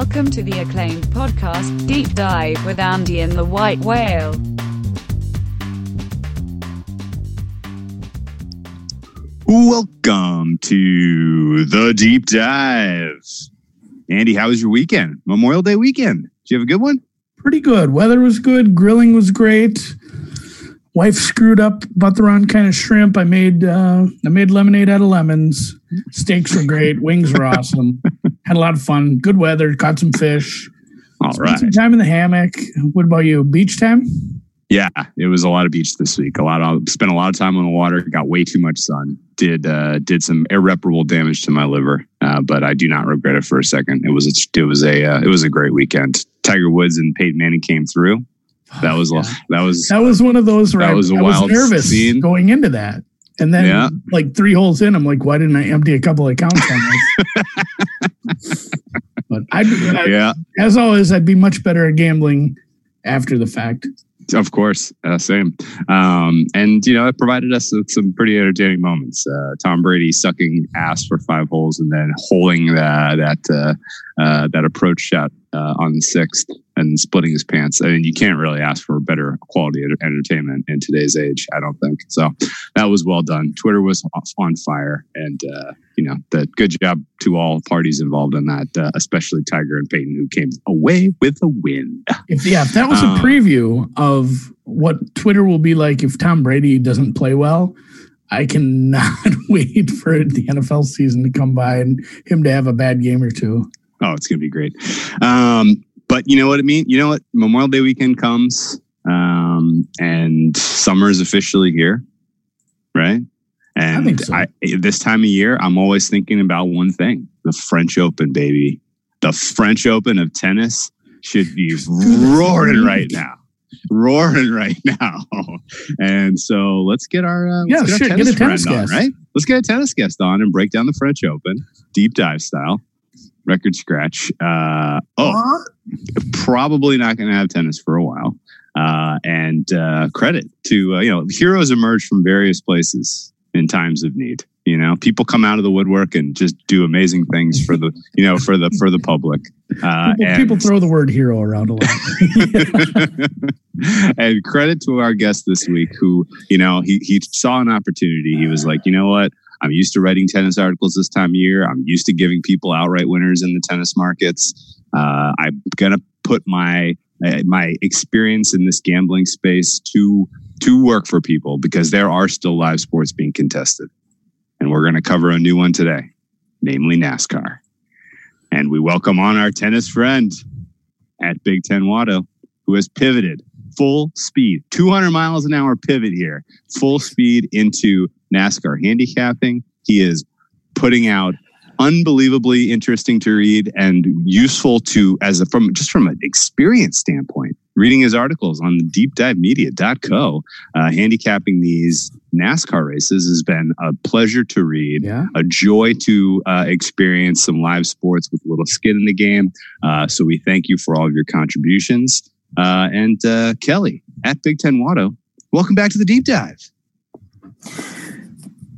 Welcome to the acclaimed podcast, Deep Dive with Andy and the White Whale. Welcome to the deep dive. Andy, how was your weekend? Memorial Day weekend. Did you have a good one? Pretty good. Weather was good. Grilling was great. Wife screwed up, bought the wrong kind of shrimp. I made uh, I made lemonade out of lemons. Steaks were great. Wings were awesome. Had a lot of fun. Good weather. Caught some fish. All Spent right. some time in the hammock. What about you? Beach time? Yeah, it was a lot of beach this week. A lot of spent a lot of time on the water. Got way too much sun. Did uh, did some irreparable damage to my liver, uh, but I do not regret it for a second. It was a, it was a uh, it was a great weekend. Tiger Woods and Peyton Manning came through. That was Yeah. that was That was one of those where That I, was a I was wild nervous scene. going into that. And then Yeah. like three holes in, I'm like, why didn't I empty a couple of accounts on this? but I, I yeah. as always, I'd be much better at gambling after the fact. Of course, uh, same. Um, and you know, it provided us with some pretty entertaining moments. Uh, Tom Brady sucking ass for five holes and then holding that that uh, uh, that approach shot uh, on the sixth and splitting his pants. I mean, you can't really ask for better quality of entertainment in today's age. I don't think so. That was well done. Twitter was off- on fire, and uh, you know, the good job to all parties involved in that, uh, especially Tiger and Peyton, who came away with a win. If yeah, if that was Um, a preview of what Twitter will be like if Tom Brady doesn't play well, I cannot wait for the NFL season to come by and him to have a bad game or two. Oh, it's gonna be great. Um, but you know what I mean. You know what? Memorial Day weekend comes, um, and summer is officially here, right? And so. I, this time of year, I'm always thinking about one thing: the French Open, baby. The French Open of tennis should be roaring right now. Roaring right now, and so let's get our uh, Yeah, let's sure, our get a tennis friend on, guest. right? Let's get a tennis guest on and break down the French Open, deep dive style, record scratch. Uh, oh, probably not going to have tennis for a while. Uh, and uh, credit to uh, you know heroes emerge from various places in times of need. You know, people come out of the woodwork and just do amazing things for the you know for the for the public. Uh, People, and, people throw the word hero around a lot. and credit to our guest this week, who you know he he saw an opportunity. He was like, you know what. I'm used to writing tennis articles this time of year. I'm used to giving people outright winners in the tennis markets. Uh, I'm gonna put my uh, my experience in this gambling space to to work for people because there are still live sports being contested, and we're gonna cover a new one today, namely NASCAR. And we welcome on our tennis friend at Big Ten Watto, who has pivoted full speed, 200 miles an hour pivot here, full speed into NASCAR handicapping. He is putting out unbelievably interesting to read and useful to as a from just from an experience standpoint reading his articles on deepdivemedia.co uh, handicapping these nascar races has been a pleasure to read yeah. a joy to uh, experience some live sports with a little skin in the game uh, so we thank you for all of your contributions uh, and uh, kelly at big ten watto welcome back to the deep dive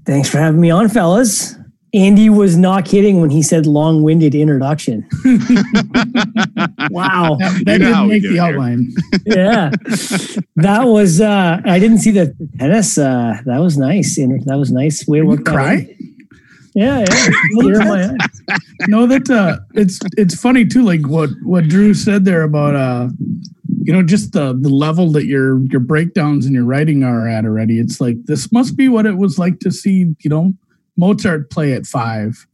Thanks for having me on, fellas. Andy was not kidding when he said long-winded introduction. wow. That, that You know how didn't make the outline. Yeah. That was uh I didn't see the tennis. Uh that was nice. That was nice. Way to You work cry? Yeah, yeah. Tear in my eye. no, that uh, it's it's funny too. Like what what Drew said there about uh, you know, just the the level that your your breakdowns and your writing are at already. It's like this must be what it was like to see you know Mozart play at five.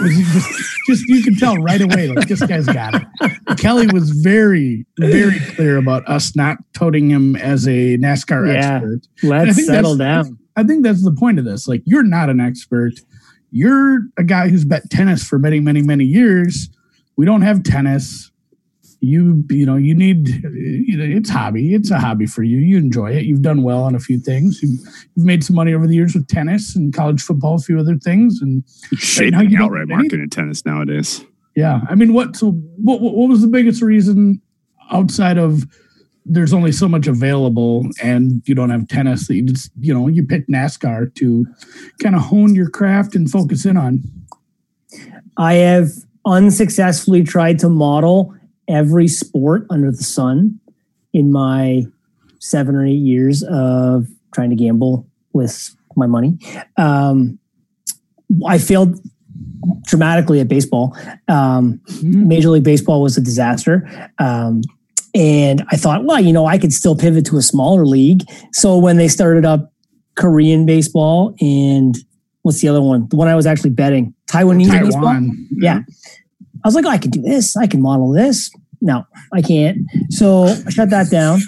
Was just, just you can tell right away like this guy's got it. Kelly was very very clear about us not toting him as a NASCAR Yeah. expert. Let's settle down. I think that's the point of this. Like, you're not an expert. You're a guy who's bet tennis for many, many, many years. We don't have tennis. You, you know, you need. You know, it's hobby. It's a hobby for you. You enjoy it. You've done well on a few things. You've, you've made some money over the years with tennis and college football, a few other things. And now shaping you don't outright have market in tennis nowadays yeah, I mean, what? So, what? What what was the biggest reason outside of there's only so much available and you don't have tennis that you just you know you pick NASCAR to kind of hone your craft and focus in on. I have unsuccessfully tried to model every sport under the sun in my seven or eight years of trying to gamble with my money. Um, I failed dramatically at baseball. Um, Major League Baseball was a disaster. Um, and I thought, well, you know, I could still pivot to a smaller league. So when they started up Korean baseball and what's the other one? The one I was actually betting, Taiwanese baseball. Taiwan. Yeah. I was like, oh, I can do this. I can model this. No, I can't. So I shut that down.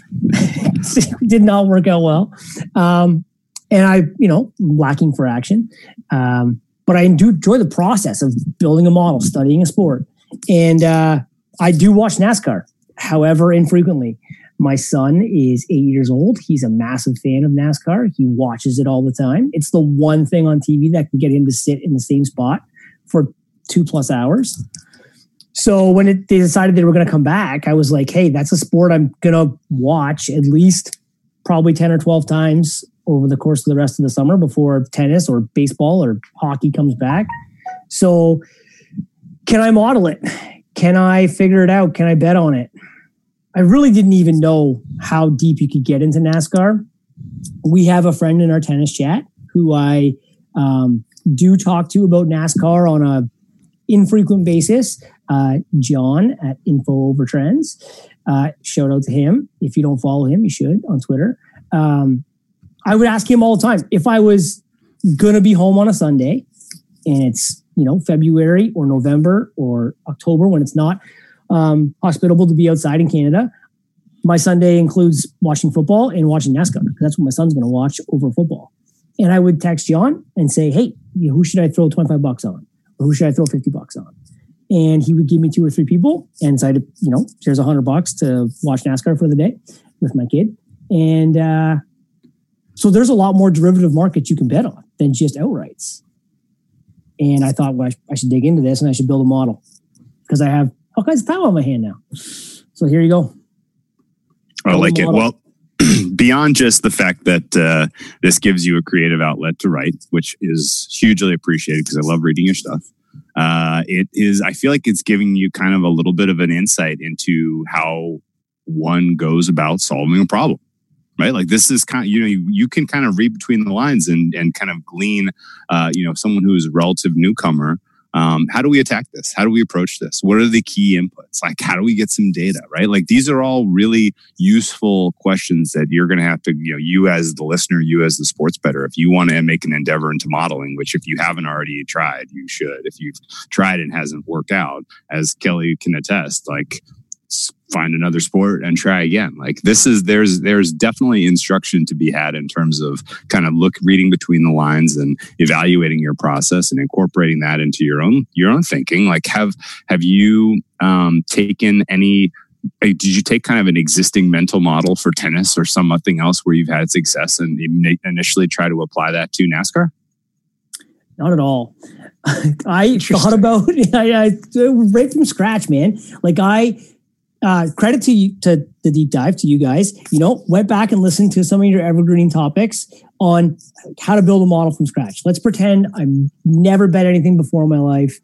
Did not work out well. Um, and I, you know, lacking for action. Um, but I do enjoy the process of building a model, studying a sport. And uh, I do watch NASCAR, however, infrequently. My son is eight years old. He's a massive fan of NASCAR. He watches it all the time. It's the one thing on TV that can get him to sit in the same spot for two plus hours. So when it, they decided they were going to come back, I was like, hey, that's a sport I'm going to watch at least probably 10 or 12 times over the course of the rest of the summer before tennis or baseball or hockey comes back. So can I model it? Can I figure it out? Can I bet on it? I really didn't even know how deep you could get into NASCAR. We have a friend in our tennis chat who I um, do talk to about NASCAR on a infrequent basis. Uh, John at Info Over Trends. Uh, shout out to him. If you don't follow him, you should on Twitter. Um, I would ask him all the time if I was gonna be home on a Sunday and it's you know February or November or October when it's not um, hospitable to be outside in Canada. My Sunday includes watching football and watching NASCAR. Because that's what my son's going to watch over football. And I would text John and say, "Hey, who should I throw twenty five bucks on, or who should I throw fifty bucks on?" And he would give me two or three people, and so I, you know, here's a hundred bucks to watch NASCAR for the day with my kid. And uh, so there's a lot more derivative markets you can bet on than just outrights. And I thought, well, I should dig into this and I should build a model because I have all kinds of time on my hand now. So here you go. I like it. Well, beyond just the fact that uh, this gives you a creative outlet to write, which is hugely appreciated because I love reading your stuff. Uh, it is. I feel like it's giving you kind of a little bit of an insight into how one goes about solving a problem. Right, like this is kind of you know you, you can kind of read between the lines and and kind of glean, uh, you know, someone who is a relative newcomer um, how do we attack this? How do we approach this? What are the key inputs? Like how do we get some data right? Like these are all really useful questions that you're going to have to you know you as the listener you as the sports better if you want to make an endeavor into modeling which if you haven't already tried you should. If you've tried and hasn't worked out as kelly can attest like find another sport and try again. Like this is there's there's definitely instruction to be had in terms of kind of look reading between the lines and evaluating your process and incorporating that into your own your own thinking. Like have have you um, taken any uh, did you take kind of an existing mental model for tennis or something else where you've had success and initially try to apply that to nascar? Not at all. I thought about I, I right from scratch, man. Like I uh, credit to you to the deep dive to you guys. You know, went back and listened to some of your evergreen topics on how to build a model from scratch. Let's pretend I've never bet anything before in my life.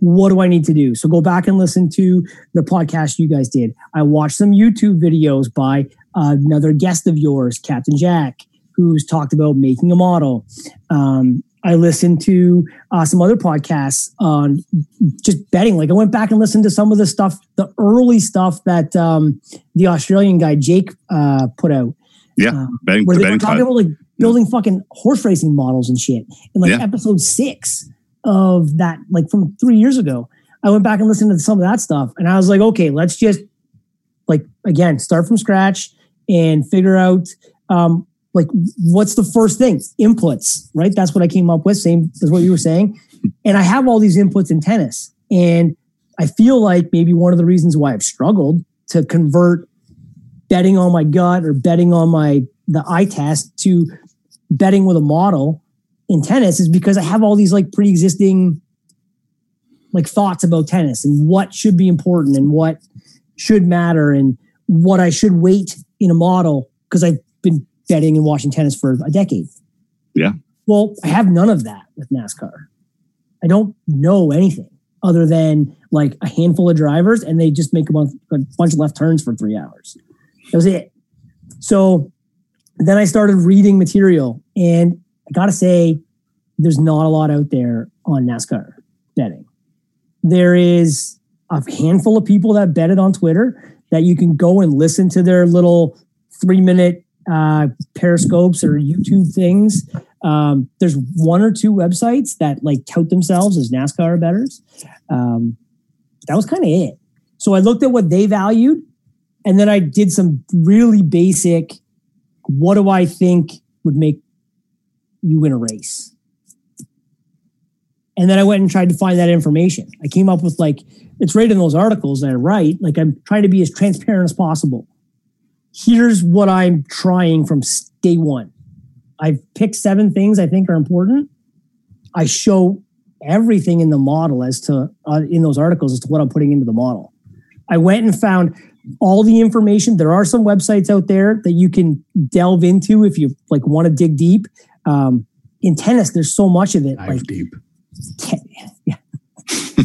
What do I need to do? So go back and listen to the podcast you guys did. I watched some YouTube videos by another guest of yours, Captain Jack, who's talked about making a model. Um, I listened to uh, some other podcasts on just betting. Like I went back and listened to some of the stuff, the early stuff that um, the Australian guy Jake uh, put out, yeah Um, betting, where the they were talking about like building fucking horse racing models and shit. In like Yeah. episode six of that, like from three years ago, I went back and listened to some of that stuff, and I was like, okay, let's just like again start from scratch and figure out um, like what's the first thing? Inputs right? That's what i came up with same as what you were saying. And i have all these inputs in tennis. And i feel like maybe one of the reasons why i've struggled to convert betting on my gut or betting on my the eye test to betting with a model in tennis is because i have all these like pre-existing like thoughts about tennis and what should be important and what should matter and what i should weight in a model because i've been betting and watching tennis for a decade. Yeah. Well, I have none of that with NASCAR. I don't know anything. other than like a handful of drivers and they just make a bunch, a bunch of left turns for three hours. That was it. So then I started reading material and I gotta say, there's not a lot out there on NASCAR betting. There is a handful of people that bet it on Twitter that you can go and listen to their little three minute uh, periscopes or YouTube things. Um, there's one or two websites that like tout themselves as NASCAR betters. Um, that was kind of it. So I looked at what they valued, and then I did some really basic. What do I think would make you win a race? And then I went and tried to find that information. I came up with like it's right in those articles that I write. Like I'm trying to be as transparent as possible. Here's what I'm trying from day one. I've picked seven things I think are important. I show everything in the model as to uh, in those articles as to what I'm putting into the model. I went and found all the information. There are some websites out there that you can delve into if you like want to dig deep. Um, in tennis, there's so much of it. Dive like, deep. yeah,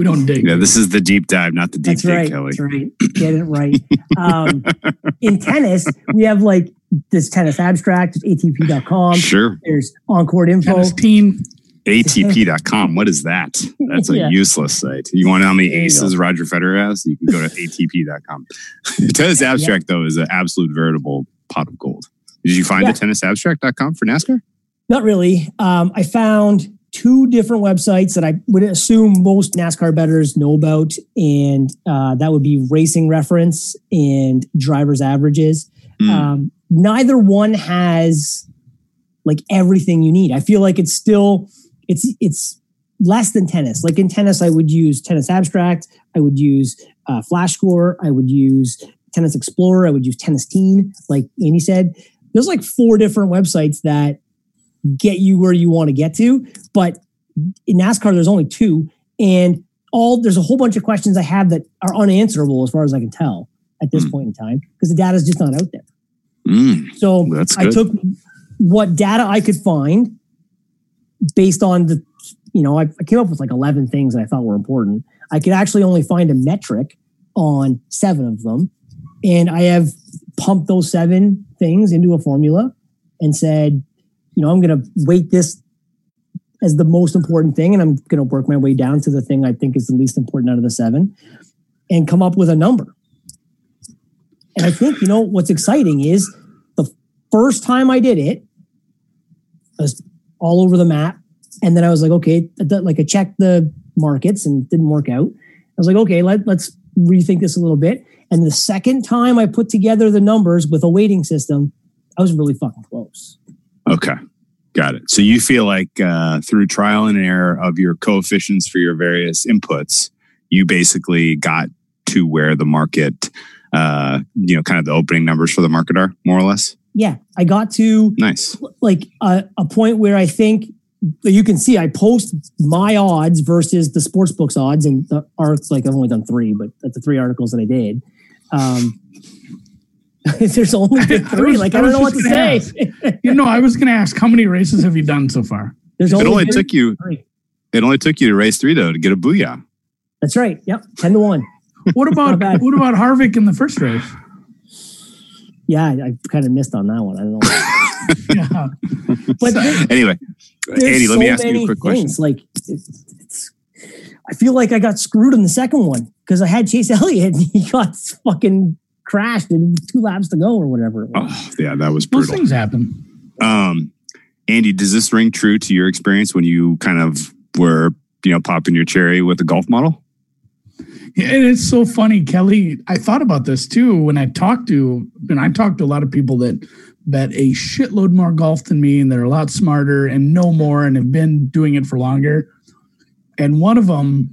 We don't dig. Yeah, this is the deep dive, not the deep That's dig, right. Kelly. That's right. Get it right. um, in tennis, we have like this tennis abstract, ATP.com. Sure. There's Encore info. Tennis team. ATP.com. What is that? That's a Yeah. useless site. You want to know how many aces Roger Federer has? You can go to ATP.com. tennis abstract, though, is an absolute veritable pot of gold. Did you find Yeah. a tennisabstract.com for NASCAR? Not really. Um, I found two different websites that I would assume most NASCAR bettors know about, and uh, that would be Racing Reference and Drivers Averages. Hmm. Um, neither one has like everything you need. I feel like it's still it's it's less than tennis. Like in tennis, I would use Tennis Abstract, I would use uh, Flash Score, I would use Tennis Explorer, I would use Tennis Teen. Like Andy said, there's like four different websites that get you where you want to get to. But in NASCAR, there's only two, and all there's a whole bunch of questions I have that are unanswerable as far as I can tell at this Hmm. point in time because the data is just not out there. Mm, So that's I good. took what data I could find based on the, you know, I, I came up with like 11 things that I thought were important. I could actually only find a metric on seven of them. And I have pumped those seven things into a formula and said, you know, I'm going to weight this as the most important thing and I'm going to work my way down to the thing I think is the least important out of the seven and come up with a number. And I think, you know, what's exciting is the first time I did it, I was all over the map. And then I was like, okay, like I checked the markets and didn't work out. I was like, okay, let, let's rethink this a little bit. And the second time I put together the numbers with a weighting system, I was really fucking close. Okay. Got it. So you feel like uh, through trial and error of your coefficients for your various inputs, you basically got to where the market, uh, you know, kind of the opening numbers for the market are, more or less. Yeah, I got to Nice. like a, a point where I think you can see I post my odds versus the sports books odds and the arts like I've only done three, but that's the three articles that I did. Um, there's only been three. was- like I I don't know what to say. gonna You know, I was going to ask how many races have you done so far? There's It only, only took you. three. It only took you to race three though to get a booyah. That's right. Yep, ten to one. What about what about Harvick in the first race? Yeah, I, I kind of missed on that one. I don't know, Yeah. but there- Anyway, there's Andy, let me ask you a many quick question. things. Like, it's, it's, I feel like I got screwed in the second one because I had Chase Elliott and he got fucking crashed and two laps to go or whatever. It was. Oh, yeah, that was brutal. Those brutal. things happen. Um, Andy, does this ring true to your experience when you kind of were, you know, popping your cherry with the golf model? Yeah, And it's so funny, Kelly. I thought about this too when I talked to, and I talked to a lot of people that bet a shitload more golf than me, and they're a lot smarter and know more and have been doing it for longer. And one of them,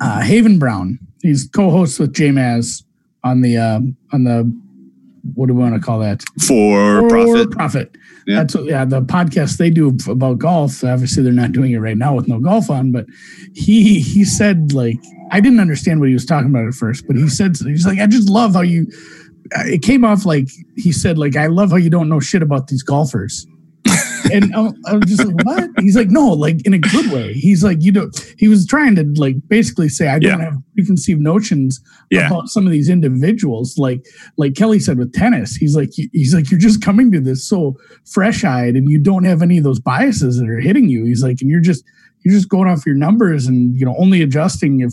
uh, Haven Brown, he's co-host with J Maz on the uh, on the what do we want to call that? For profit. Profit. Yeah. That's what, yeah, the podcast they do about golf. Obviously, they're not doing it right now with no golf on, but he he said like I didn't understand what he was talking about at first, but he said he's like I just love how you. It came off like he said like I love how you don't know shit about these golfers. And I was just like, what? He's like, no, like in a good way. He's like, you know, he was trying to like basically say, I don't Yeah. have preconceived notions Yeah. about some of these individuals. Like, like Kelly said with tennis, he's like, he's like, you're just coming to this so fresh eyed, and you don't have any of those biases that are hitting you. He's like, and you're just you're just going off your numbers and you know only adjusting if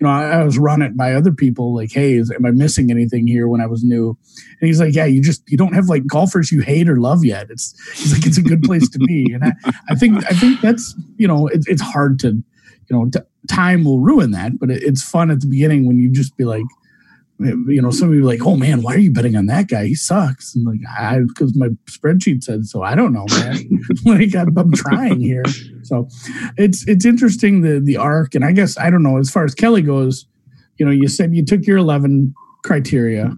you know I, I was run it by other people like hey is, am i missing anything here? when i was new. And he's like yeah you just you don't have like golfers you hate or love yet. It's he's like it's a good place to be. And i, I think i think that's you know it, it's hard to you know t- time will ruin that but it, it's fun at the beginning when you just be like you know somebody be like oh man why are you betting on that guy? He sucks. And like i because my spreadsheet said so. I don't know man. Like I'm, I'm trying here. So it's it's interesting the the arc. And i guess i don't know as far as kelly goes you know you said you took your 11 criteria.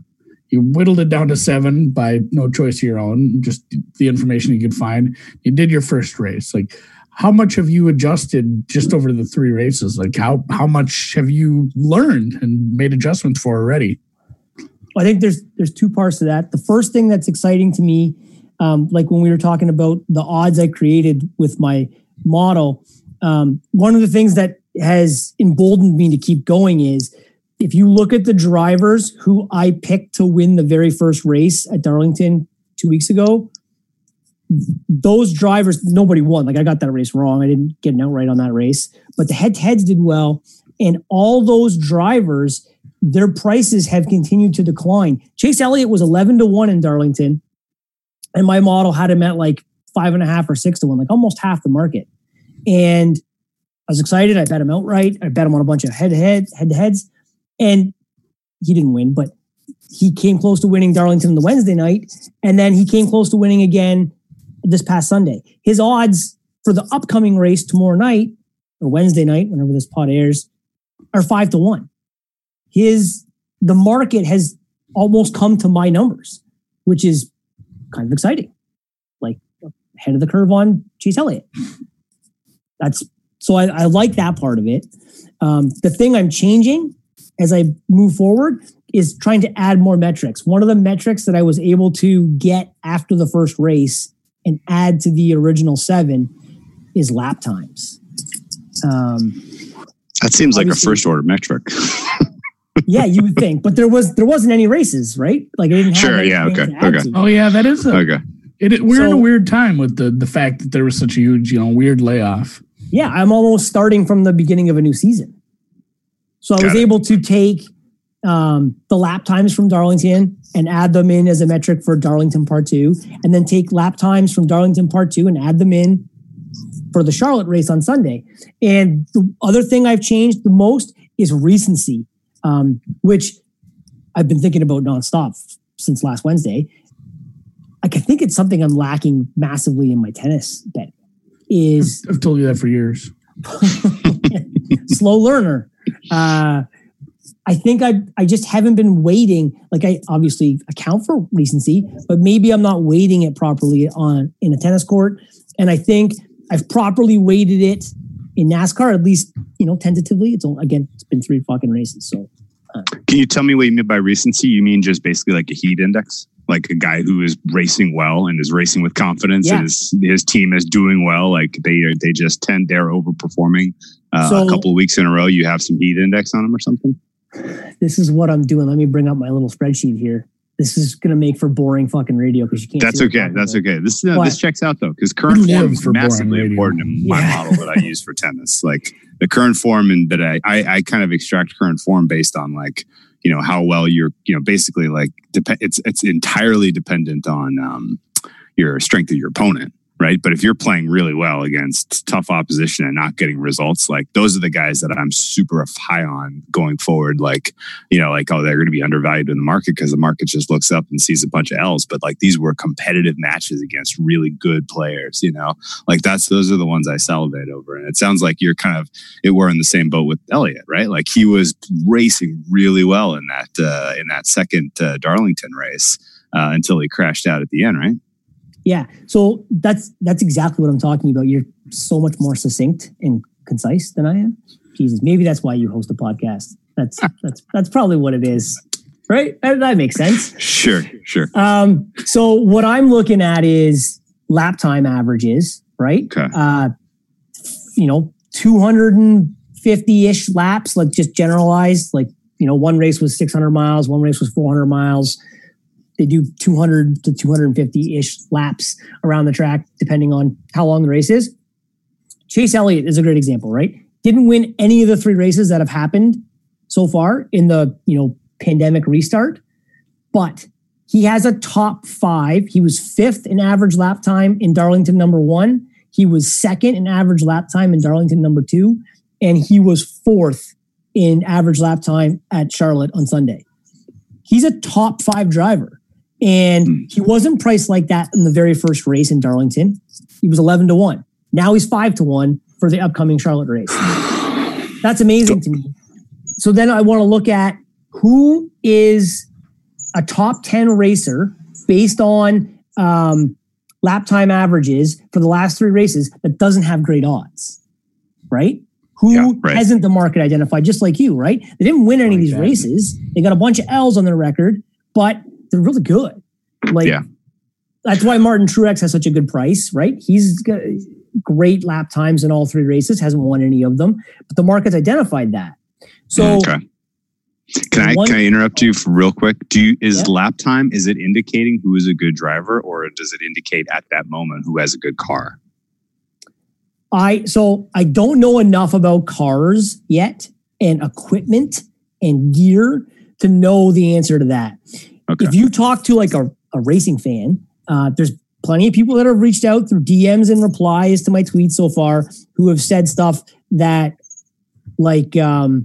You whittled it down to seven by no choice of your own just the information you could find. You did your first race. Like how much have you adjusted just over the three races like how how much have you learned and made adjustments for already I think there's there's two parts to that. The first thing that's exciting to me, um, like when we were talking about the odds I created with my model, um, one of the things that has emboldened me to keep going is if you look at the drivers who I picked to win the very first race at Darlington two weeks ago, those drivers nobody won. Like I got that race wrong. I didn't get an outright on that race, but the head to heads did well, and all those drivers their prices have continued to decline. Chase Elliott was 11 to 1 in Darlington, and my model had him at like five and a half or six to one, like almost half the market. And I was excited. I bet him outright. I bet him on a bunch of head to head, head to heads, and he didn't win, but he came close to winning Darlington the Wednesday night, and then he came close to winning again this past Sunday. His odds for the upcoming race tomorrow night or Wednesday night, whenever this pod airs, are five to one his the market has almost come to my numbers, which is kind of exciting. Like head of the curve on Chase Elliott. That's so I, I like that part of it. Um, the thing I'm changing as I move forward is trying to add more metrics. One of the metrics that I was able to get after the first race and add to the original seven is lap times. Um, That seems like a first order metric. yeah, you would think, but there was there wasn't any races, right? Like I didn't Sure, anything yeah, okay, to okay. to. oh yeah that is a, okay. it, it- we're in a weird time with the the fact that there was such a huge you know weird layoff Yeah, I'm almost starting from the beginning of a new season. So I was it. able to take um, the lap times from Darlington and add them in as a metric for Darlington Part Two, and then take lap times from Darlington Part Two and add them in for the Charlotte race on Sunday. And the other thing I've changed the most is recency, um, which I've been thinking about nonstop since last Wednesday. I think it's something I'm lacking massively in my tennis bet. Is i've told you that for years slow learner. Uh, I think I I just haven't been weighting. Like I obviously account for recency, but maybe I'm not weighting it properly on in a tennis court. And I think I've properly weighted it in NASCAR, at least you know tentatively. It's only, again, it's been three fucking races, so Can you tell me what you mean by recency? You mean just basically like a heat index? Like a guy who is racing well and is racing with confidence Yeah. and his, his team is doing well. Like they are, they just tend they're overperforming uh, So- a couple of weeks in a row. You have some heat index on them or something. This is what I'm doing. Let me bring up my little spreadsheet here. This is gonna make for boring fucking radio because you can't. That's okay. That's about. okay. This But- this checks out though because current form is massively important in my Yeah. model that I use for tennis. Like the current form, and that I, I I kind of extract current form based on like you know how well you're you know basically like dep- it's it's entirely dependent on um, your strength of your opponent. Right. But if you're playing really well against tough opposition and not getting results, like those are the guys that I'm super high on going forward. Like, you know, like, oh, they're going to be undervalued in the market because the market just looks up and sees a bunch of L's. But like these were competitive matches against really good players, you know, like that's those are the ones I salivate over. And it sounds like you're kind of it were in the same boat with Elliott, right? Like he was racing really well in that uh, in that second uh, Darlington race uh, until he crashed out at the end, right? Yeah. So that's that's exactly what I'm talking about. You're so much more succinct and concise than I am. Jesus, maybe that's why you host a podcast. That's that's that's probably what it is. Right? That, that makes sense. Sure, sure. Um, so what I'm looking at is lap time averages, right? Okay. Uh, you know, 250 ish laps, like just generalized. Like, you know, one race was 600 miles, one race was 400 miles. They do 200 to 250 ish laps around the track, depending on how long the race is. Chase Elliott is a great example, right? Didn't win any of the three races that have happened so far in the, you know, pandemic restart, but he has a top five. He was fifth in average lap time in Darlington number one. He was second in average lap time in Darlington number two. And he was fourth in average lap time at Charlotte on Sunday. He's a top five driver. And he wasn't priced like that in the very first race in Darlington. He was 11 to 1. Now he's 5 to 1 for the upcoming Charlotte race. That's amazing to me. So then I want to look at who is a top 10 racer based on um, lap time averages for the last three races that doesn't have great odds, right? Who Yeah, right. hasn't the market identified, just like you, right? They didn't win any of these races. They got a bunch of L's on their record, but they're really good. Like, Yeah. that's why Martin Truex has such a good price, right? He's got great lap times in all three races, hasn't won any of them, but the market's identified that. So, mm, okay. Can I one- can I interrupt you for real quick? Do you is Yeah. lap time is it indicating who is a good driver or does it indicate at that moment who has a good car? I so I don't know enough about cars yet and equipment and gear to know the answer to that. Okay. If you talk to like a, a racing fan, uh, there's plenty of people that have reached out through DMs and replies to my tweets so far who have said stuff that like um,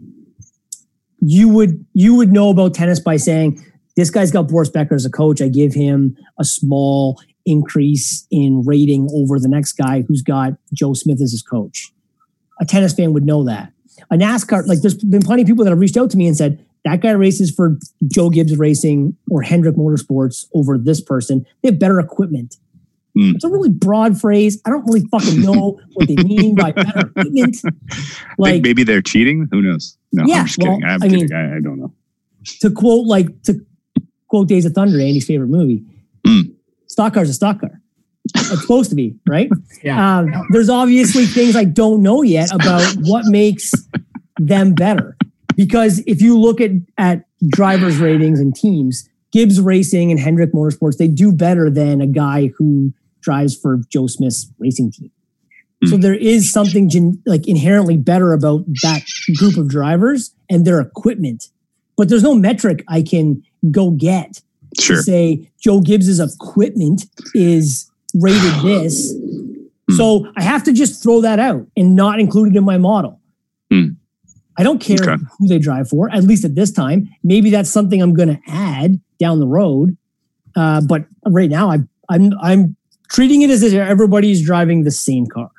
you would you would know about tennis by saying this guy's got Boris Becker as a coach. I give him a small increase in rating over the next guy who's got Joe Smith as his coach. A tennis fan would know that. A NASCAR, like there's been plenty of people that have reached out to me and said, that guy races for Joe Gibbs Racing or Hendrick Motorsports over this person. They have better equipment. Hmm. It's a really broad phrase. I don't really fucking know what they mean by better equipment. Like maybe they're cheating? Who knows? No, Yeah, I'm just well, kidding. I'm I kidding. mean- I, I don't know. to quote like to quote Days of Thunder, Andy's favorite movie. Hmm. Stock car's a stock car. It's supposed to be, right? Yeah. Um, there's obviously things I don't know yet about what makes them better. Because if you look at at drivers' ratings and teams, Gibbs Racing and Hendrick Motorsports, they do better than a guy who drives for Joe Smith's racing team. So hmm. there is something gen- like inherently better about that group of drivers and their equipment. But there's no metric I can go get Sure. to say Joe Gibbs's equipment is rated this. Hmm. So I have to just throw that out and not include it in my model. I don't care Okay. who they drive for, at least at this time. Maybe that's something I'm going to add down the road. Uh, but right now, I, I'm I'm treating it as if everybody's driving the same car.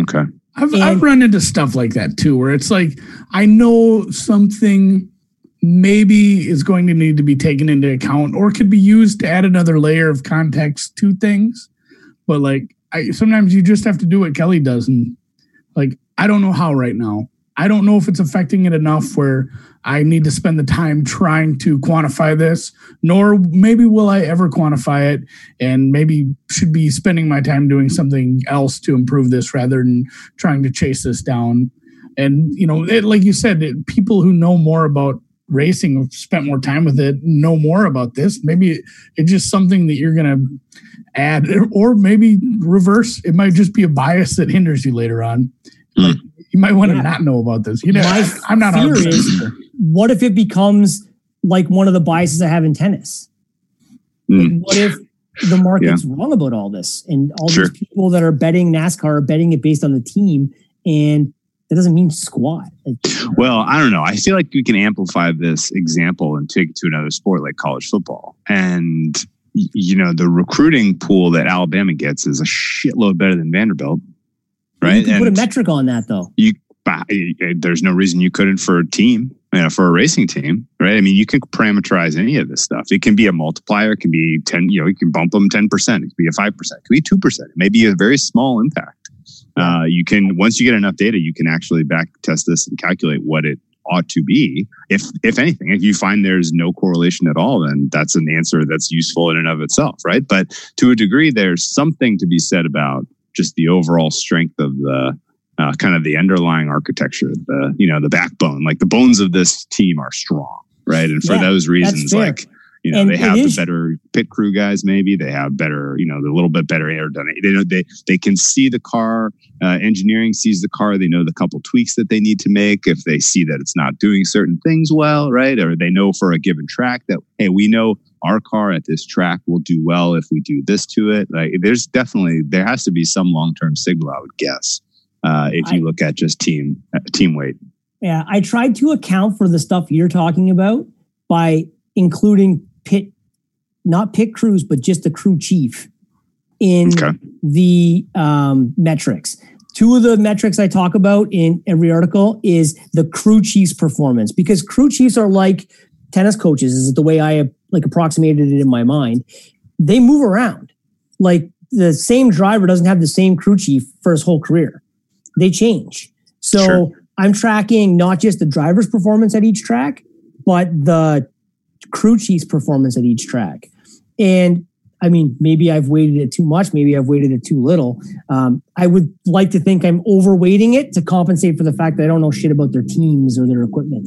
Okay. I've, And- I've run into stuff like that too, where it's like I know something maybe is going to need to be taken into account or could be used to add another layer of context to things. But like I sometimes you just have to do what Kelly does. And like I don't know how right now. I don't know if it's affecting it enough where I need to spend the time trying to quantify this, nor maybe will I ever quantify it and maybe should be spending my time doing something else to improve this rather than trying to chase this down. And you know, it, like you said, it, people who know more about racing have spent more time with it, know more about this. Maybe it, it's just something that you're gonna add, or maybe reverse. It might just be a bias that hinders you later on. Mm. Like, you might want to Yeah. not know about this. You know, My I'm not. fear 100% is- What if it becomes like one of the biases I have in tennis? Like, Mm. what if the market's wrong about all this and all Sure. these people that are betting NASCAR are betting it based on the team and that doesn't mean squat. Like, Well, I don't know. I feel like we can amplify this example and take it to another sport like college football. And, you know, the recruiting pool that Alabama gets is a shitload better than Vanderbilt. Right. You can put a metric on that though. bah, there's no reason you couldn't for a team, you know, for a racing team. Right. I mean, you can parameterize any of this stuff. It can be a multiplier. It can be 10, you know, you can bump them 10%. It can be a 5%. It can be 2%. It may be a very small impact. Uh, you can once you get enough data, you can actually back test this and calculate what it ought to be. If if anything, if you find there's no correlation at all, then that's an answer that's useful in and of itself, right? But to a degree, there's something to be said about just the overall strength of the uh, kind of the underlying architecture, the you know the backbone, like the bones of this team are strong, right? And for Yeah, those reasons, like you know And they have the better pit crew guys, maybe they have better, you know, a little bit better aerodynamic. They know they they can see the car. Uh, engineering sees the car. They know the couple tweaks that they need to make if they see that it's not doing certain things well, right? Or they know for a given track that hey, we know our car at this track will do well if we do this to it. Like there's definitely there has to be some long term signal, I would guess, uh, if you I- look at just team uh, team weight. Yeah, I tried to account for the stuff you're talking about by including pit, not pit crews, but just the crew chief in Okay. the um, metrics. Two of the metrics I talk about in every article is the crew chief's performance because crew chiefs are like tennis coaches. Is the way I like approximated it in my mind. They move around. Like the same driver doesn't have the same crew chief for his whole career. They change. So Sure. I'm tracking not just the driver's performance at each track, but the crew chief's performance at each track. And I mean, maybe I've weighted it too much. Maybe I've weighted it too little. Um, I would like to think I'm overweighting it to compensate for the fact that I don't know shit about their teams or their equipment.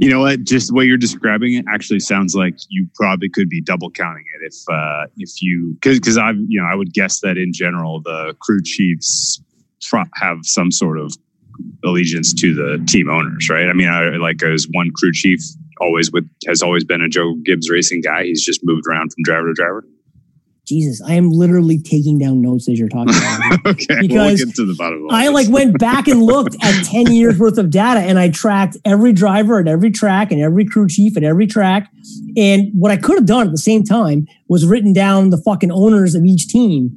You know what? Just the way you're describing it actually sounds like you probably could be double counting it if uh, if you because because I you know I would guess that in general the crew chiefs have some sort of allegiance to the team owners, right? I mean, I like as one crew chief always with has always been a Joe Gibbs racing guy. He's just moved around from driver to driver. Jesus, I am literally taking down notes as you're talking okay, we'll Because get to the bottom of I like went back and looked at 10 years worth of data and I tracked every driver at every track and every crew chief at every track. And what I could have done at the same time was written down the fucking owners of each team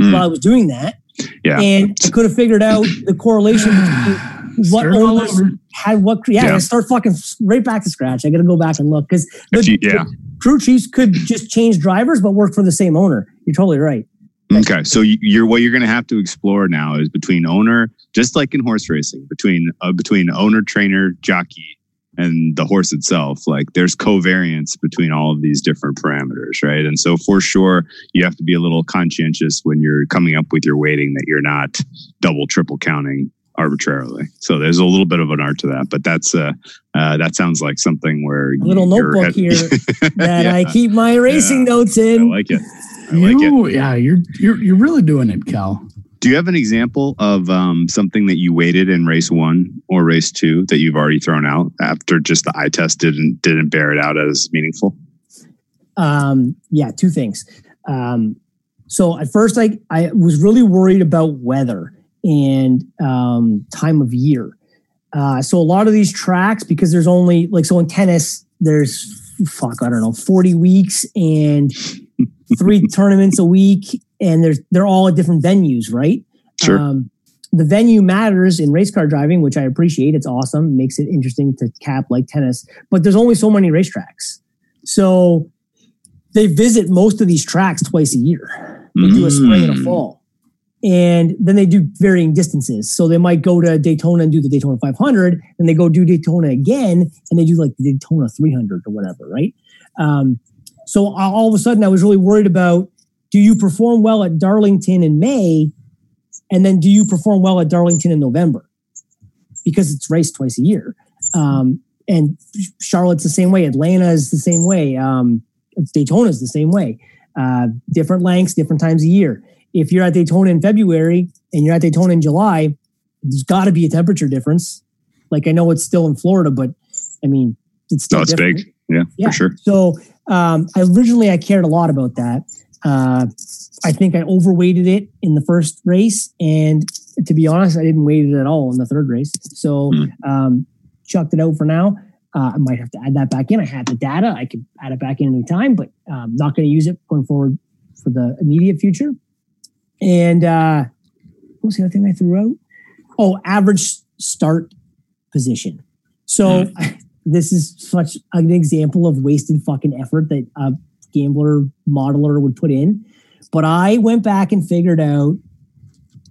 Mm. while I was doing that. Yeah. And I could have figured out the correlation between what owners had what. Yeah, Yeah. I start fucking right back to scratch. I got to go back and look because the, you- yeah. the crew chiefs could just change drivers but work for the same owner. You're totally right. Okay, so you- you're what you're going to have to explore now is between owner, just like in horse racing, between uh, between owner, trainer, jockey, and the horse itself. Like there's covariance between all of these different parameters, right? And so for sure, you have to be a little conscientious when you're coming up with your weighting that you're not double, triple counting arbitrarily. So there's a little bit of an art to that, but that's uh, uh that sounds like something where A little you're notebook at- here that I keep my racing Yeah. notes I in. like it. I like it. Yeah, you're you're you're really doing it, Cal. Do you have an example of um, something that you weighted in race one or race two that you've already thrown out after just the eye test didn't didn't bear it out as meaningful? Um, yeah, two things. Um, so at first, I I was really worried about weather and um, time of year. Uh, so a lot of these tracks, because there's only like so in tennis, there's fuck I don't know forty weeks and three tournaments a week, and there's they're all at different venues, right? Sure. Um, the venue matters in race car driving, which I appreciate. It's awesome, makes it interesting to cap like tennis. But there's only so many racetracks, so they visit most of these tracks twice a year. They do a spring and a Mm. fall, and then they do varying distances. So they might go to Daytona and do the Daytona 500, and they go do Daytona again, and they do like the Daytona 300 or whatever, right? Um, so all of a sudden, I was really worried about: Do you perform well at Darlington in May, and then do you perform well at Darlington in November? Because it's raced twice a year. Um, and Charlotte's the same way. Atlanta is the same way. Um, Daytona is the same way. Uh, different lengths, different times a year. If you're at Daytona in February and you're at Daytona in July, there's got to be a temperature difference. Like I know it's still in Florida, but I mean it's still No, it's different. big. Yeah, Yeah. for sure. So um, I originally I cared a lot about that. Uh, I think I overweighted it in the first race, and to be honest, I didn't weight it at all in the third race. So Hmm. um, chucked it out for now. Uh, I might have to add that back in. I had the data; I could add it back in any time, but um, not going to use it going forward for the immediate future. And uh, what was the other thing I threw out? Oh, average start position. So this is such an example of wasted fucking effort that a gambler modeler would put in. But I went back and figured out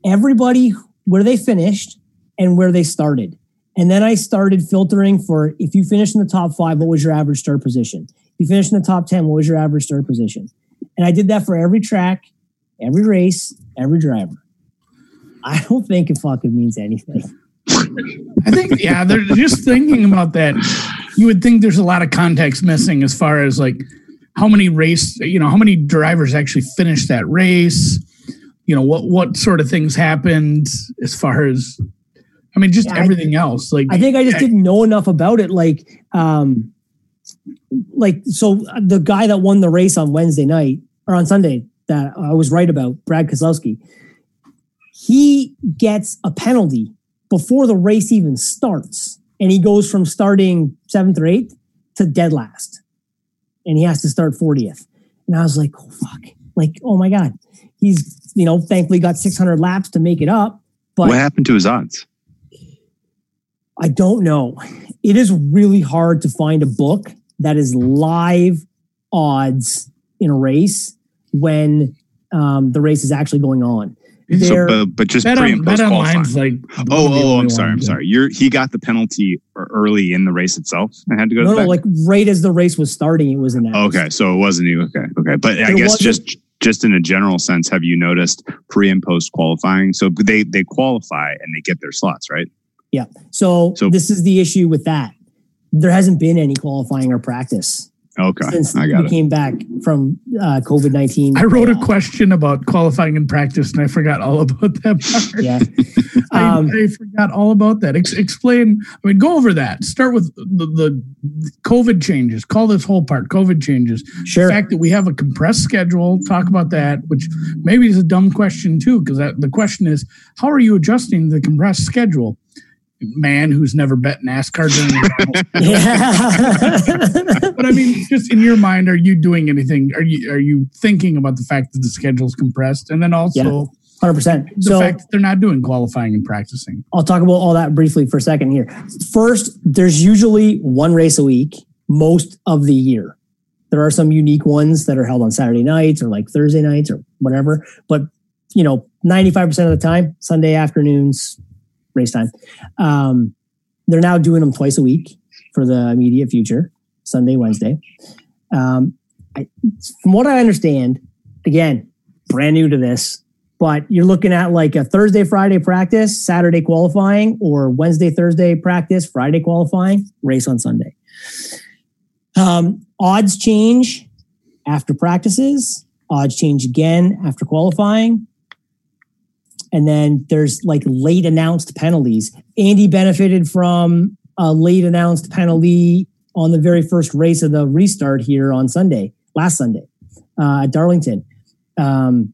everybody where they finished and where they started. And then I started filtering for if you finished in the top five, what was your average start position? If you finished in the top 10, what was your average start position? And I did that for every track, every race, every driver. I don't think it fucking means anything. I think, yeah, they're just thinking about that. You would think there's a lot of context missing as far as like how many race, you know, how many drivers actually finished that race. You know what what sort of things happened as far as, I mean, just Yeah, I- everything else. Like I think I just didn't know enough about it. Like, um, like so the guy that won the race on Wednesday night or on Sunday that I was right about, Brad Keselowski, he gets a penalty before the race even starts, and he goes from starting seventh or eighth to dead last, and he has to start fortieth. And I was like, oh fuck, like oh my god, he's you know thankfully got six hundred laps to make it up, but what happened to his odds? I don't know. It is really hard to find a book that is live odds in a race when um, the race is actually going on. So, but, but just bet pre and post qualifying. like Oh, one of oh, I'm sorry. I'm sorry. You're he got the penalty early in the race itself and had to go no, to the no, back? like right as the race was starting, it was announced. Okay, so it wasn't you. Okay, okay, but I guess just just in a general sense, have you noticed pre and post qualifying? So they they qualify and they get their slots, right? Yeah. So, So- this is the issue with that. There hasn't been any qualifying or practice Okay, since I got we it. came back from uh, COVID nineteen. I wrote a question about qualifying in practice, and I forgot all about that part. Yeah. I, Um, I forgot all about that. Ex- explain. I mean, go over that. Start with the, the COVID changes. Call this whole part COVID changes. Sure. The fact that we have a compressed schedule. Talk about that, which maybe is a dumb question too, because the question is, how are you adjusting the compressed schedule? Man who's never bet NASCAR during yeah. but I mean, just in your mind, are you doing anything? Are you are you thinking about the fact that the schedule's compressed, and then also Hundred percent. the So fact that they're not doing qualifying and practicing? I'll talk about all that briefly for a second here. First, there's usually one race a week most of the year. There are some unique ones that are held on Saturday nights or like Thursday nights or whatever, but you know, 95% of the time, Sunday afternoons, race time. Um, they're now doing them twice a week for the immediate future, Sunday, Wednesday. Um, I, from what I understand, again, brand new to this, but you're looking at like a Thursday, Friday practice, Saturday qualifying, or Wednesday, Thursday practice, Friday qualifying, race on Sunday. Um, odds change after practices, odds change again after qualifying. And then there's like late announced penalties. Andy benefited from a late announced penalty on the very first race of the restart here on Sunday, last Sunday uh, at Darlington. Um,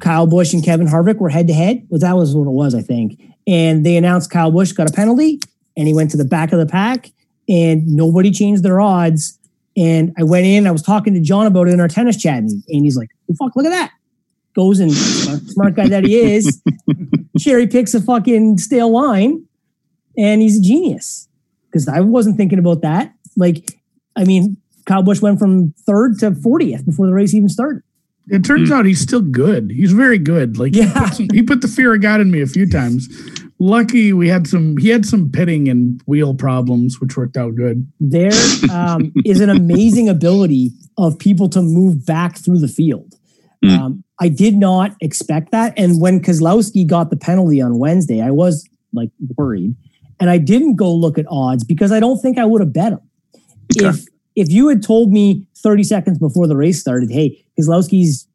Kyle Busch and Kevin Harvick were head to head. Well, that was what it was, I think. And they announced Kyle Busch got a penalty and he went to the back of the pack and nobody changed their odds. And I went in, I was talking to John about it in our tennis chat, and he's like, oh, fuck, look at that. Goes and smart, smart guy that he is, cherry picks a fucking stale line, and he's a genius. Because I wasn't thinking about that. Like, I mean, Kyle Busch went from third to 40th before the race even started. It turns out he's still good. He's very good. Like he, Yeah. put some- he put the fear of God in me a few times. Lucky we had some. He had some pitting and wheel problems, which worked out good. there um, is an amazing ability of people to move back through the field. Mm. Um, I did not expect that. And when Keselowski got the penalty on Wednesday, I was like worried. And I didn't go look at odds because I don't think I would have bet him. Okay. If if you had told me 30 seconds before the race started, hey, Keselowski's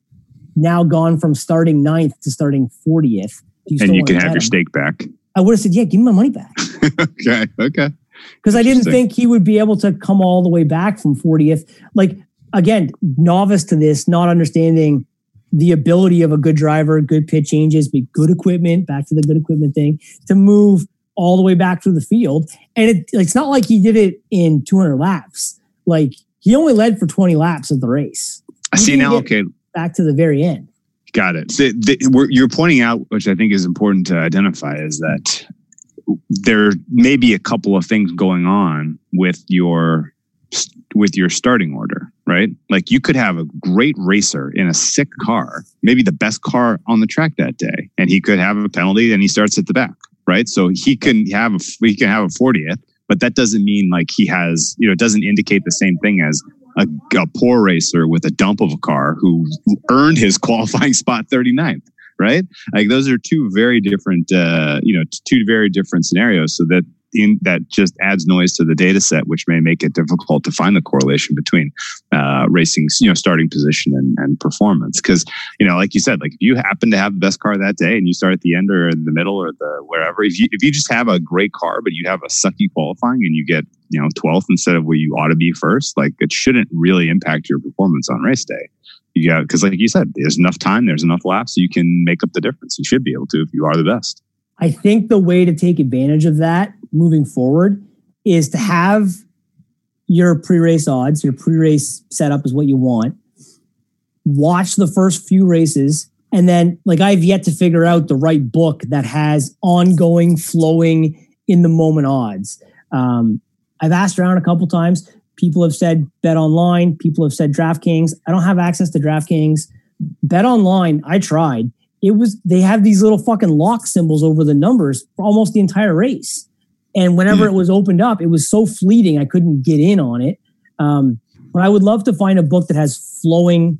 now gone from starting ninth to starting 40th. Do still and you can have your him? stake back. I would have said, yeah, give me my money back. okay, okay. because I didn't think he would be able to come all the way back from 40th. Like again, novice to this, not understanding the ability of a good driver, good pit changes, but good equipment. Back to the good equipment thing to move all the way back through the field, and it, it's not like he did it in 200 laps. Like he only led for 20 laps of the race. I see now. Okay, Back to the very end. Got it. So the, we're, you're pointing out, which I think is important to identify, is that there may be a couple of things going on with your with your starting order, right? Like you could have a great racer in a sick car, maybe the best car on the track that day, and he could have a penalty and he starts at the back, right? So he can have a, he can have a 40th, but that doesn't mean like he has, you know, it doesn't indicate the same thing as a, a poor racer with a dump of a car who earned his qualifying spot 39th right like those are two very different uh, you know two very different scenarios so that in, that just adds noise to the data set, which may make it difficult to find the correlation between uh, racing's you know starting position and, and performance. Because you know, like you said, like if you happen to have the best car that day and you start at the end or in the middle or the wherever, if you if you just have a great car but you have a sucky qualifying and you get you know 12th instead of where you ought to be first, like it shouldn't really impact your performance on race day. Got because like you said, there's enough time, there's enough laps, so you can make up the difference. You should be able to if you are the best. I think the way to take advantage of that moving forward is to have your pre-race odds, your pre-race setup is what you want. Watch the first few races and then like I've yet to figure out the right book that has ongoing flowing in the moment odds. Um, I've asked around a couple times. People have said bet online. People have said DraftKings. I don't have access to DraftKings. Bet online. I tried it was they have these little fucking lock symbols over the numbers for almost the entire race. And whenever it was opened up, it was so fleeting I couldn't get in on it. Um, but I would love to find a book that has flowing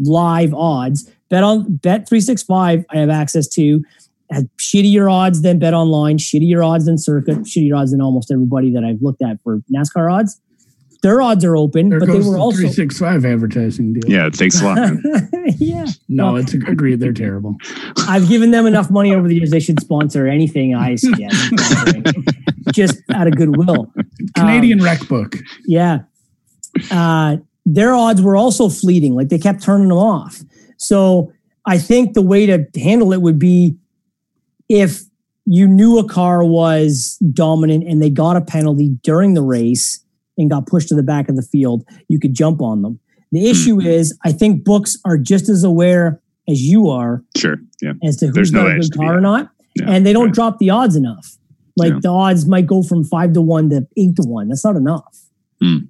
live odds. Bet on Bet three six five. I have access to. Had shittier odds than Bet Online, shittier odds than Circa, shittier odds than almost everybody that I've looked at for NASCAR odds. Their odds are open, there but they were also three six five advertising deal. Yeah, it takes a lot. yeah, no, well, it's agreed. They're terrible. I've given them enough money over the years; they should sponsor anything I suggest, just out of goodwill. Canadian um, rec book. Yeah, uh, their odds were also fleeting; like they kept turning them off. So I think the way to handle it would be if you knew a car was dominant and they got a penalty during the race and got pushed to the back of the field, you could jump on them. The hmm. issue is, I think books are just as aware as you are. Sure. Yeah. As to who's got a good car or not. Yeah. And they don't right. drop the odds enough. Like yeah. the odds might go from five to one to eight to one. That's not enough. Mm.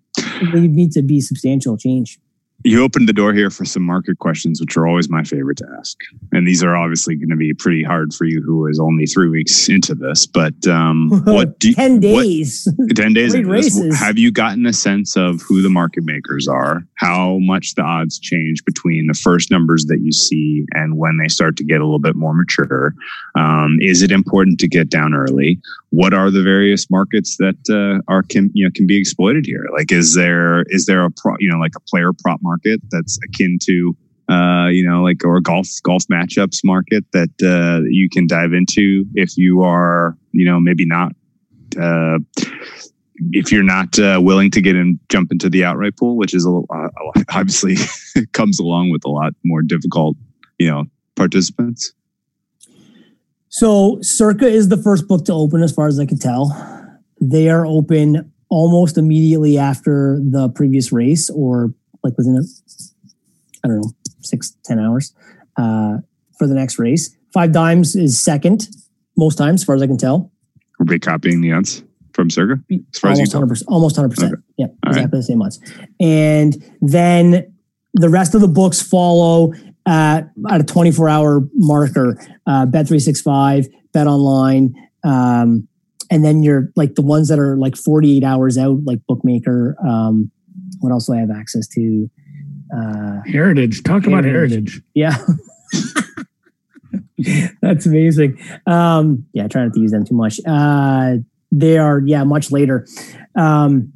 There need to be substantial change you opened the door here for some market questions, which are always my favorite to ask. And these are obviously going to be pretty hard for you, who is only three weeks into this. But um, what do you, ten days? What, ten days. This, have you gotten a sense of who the market makers are? How much the odds change between the first numbers that you see and when they start to get a little bit more mature? Um, is it important to get down early? What are the various markets that uh, are can you know can be exploited here? Like, is there is there a pro, you know like a player prop market that's akin to uh, you know like or golf golf matchups market that uh, you can dive into if you are you know maybe not uh, if you're not uh, willing to get in jump into the outright pool, which is a, obviously comes along with a lot more difficult you know participants. So Circa is the first book to open, as far as I can tell. They are open almost immediately after the previous race, or like within a, I don't know, six ten hours uh, for the next race. Five Dimes is second most times, as far as I can tell. Are they copying the odds from Circa? As far almost hundred percent. Almost hundred percent. Yeah, exactly right. the same odds. And then the rest of the books follow at, at a 24 hour marker, uh, Bet365, Bet Online. Um, and then you're like the ones that are like 48 hours out, like Bookmaker. Um, what else do I have access to? Uh, heritage. Talk Heritage. about Heritage. Yeah. That's amazing. Um, yeah, try not to use them too much. Uh, they are, yeah, much later. Um,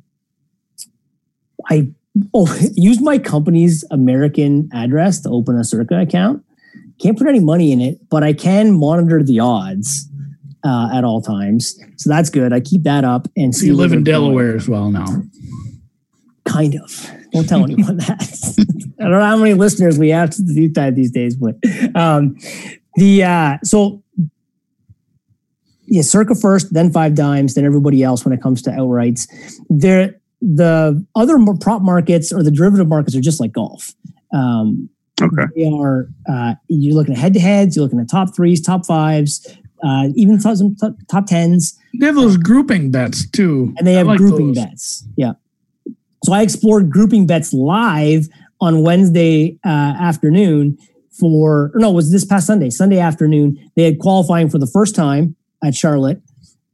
I oh, use my company's American address to open a Circa account. Can't put any money in it, but I can monitor the odds uh, at all times. So that's good. I keep that up and so see. You live in Delaware as well now. Kind of. Don't tell anyone that. I don't know how many listeners we have to do that these days, but um, the uh, so yeah, circa first, then five dimes, then everybody else when it comes to outrights. There the other prop markets or the derivative markets are just like golf. Um, okay. They are, uh, you're looking at head to heads, you're looking at top threes, top fives, uh, even some top, top tens. They have those grouping bets too. And they have like grouping those. bets. Yeah. So I explored grouping bets live on Wednesday uh, afternoon for, no, it was this past Sunday, Sunday afternoon. They had qualifying for the first time at Charlotte,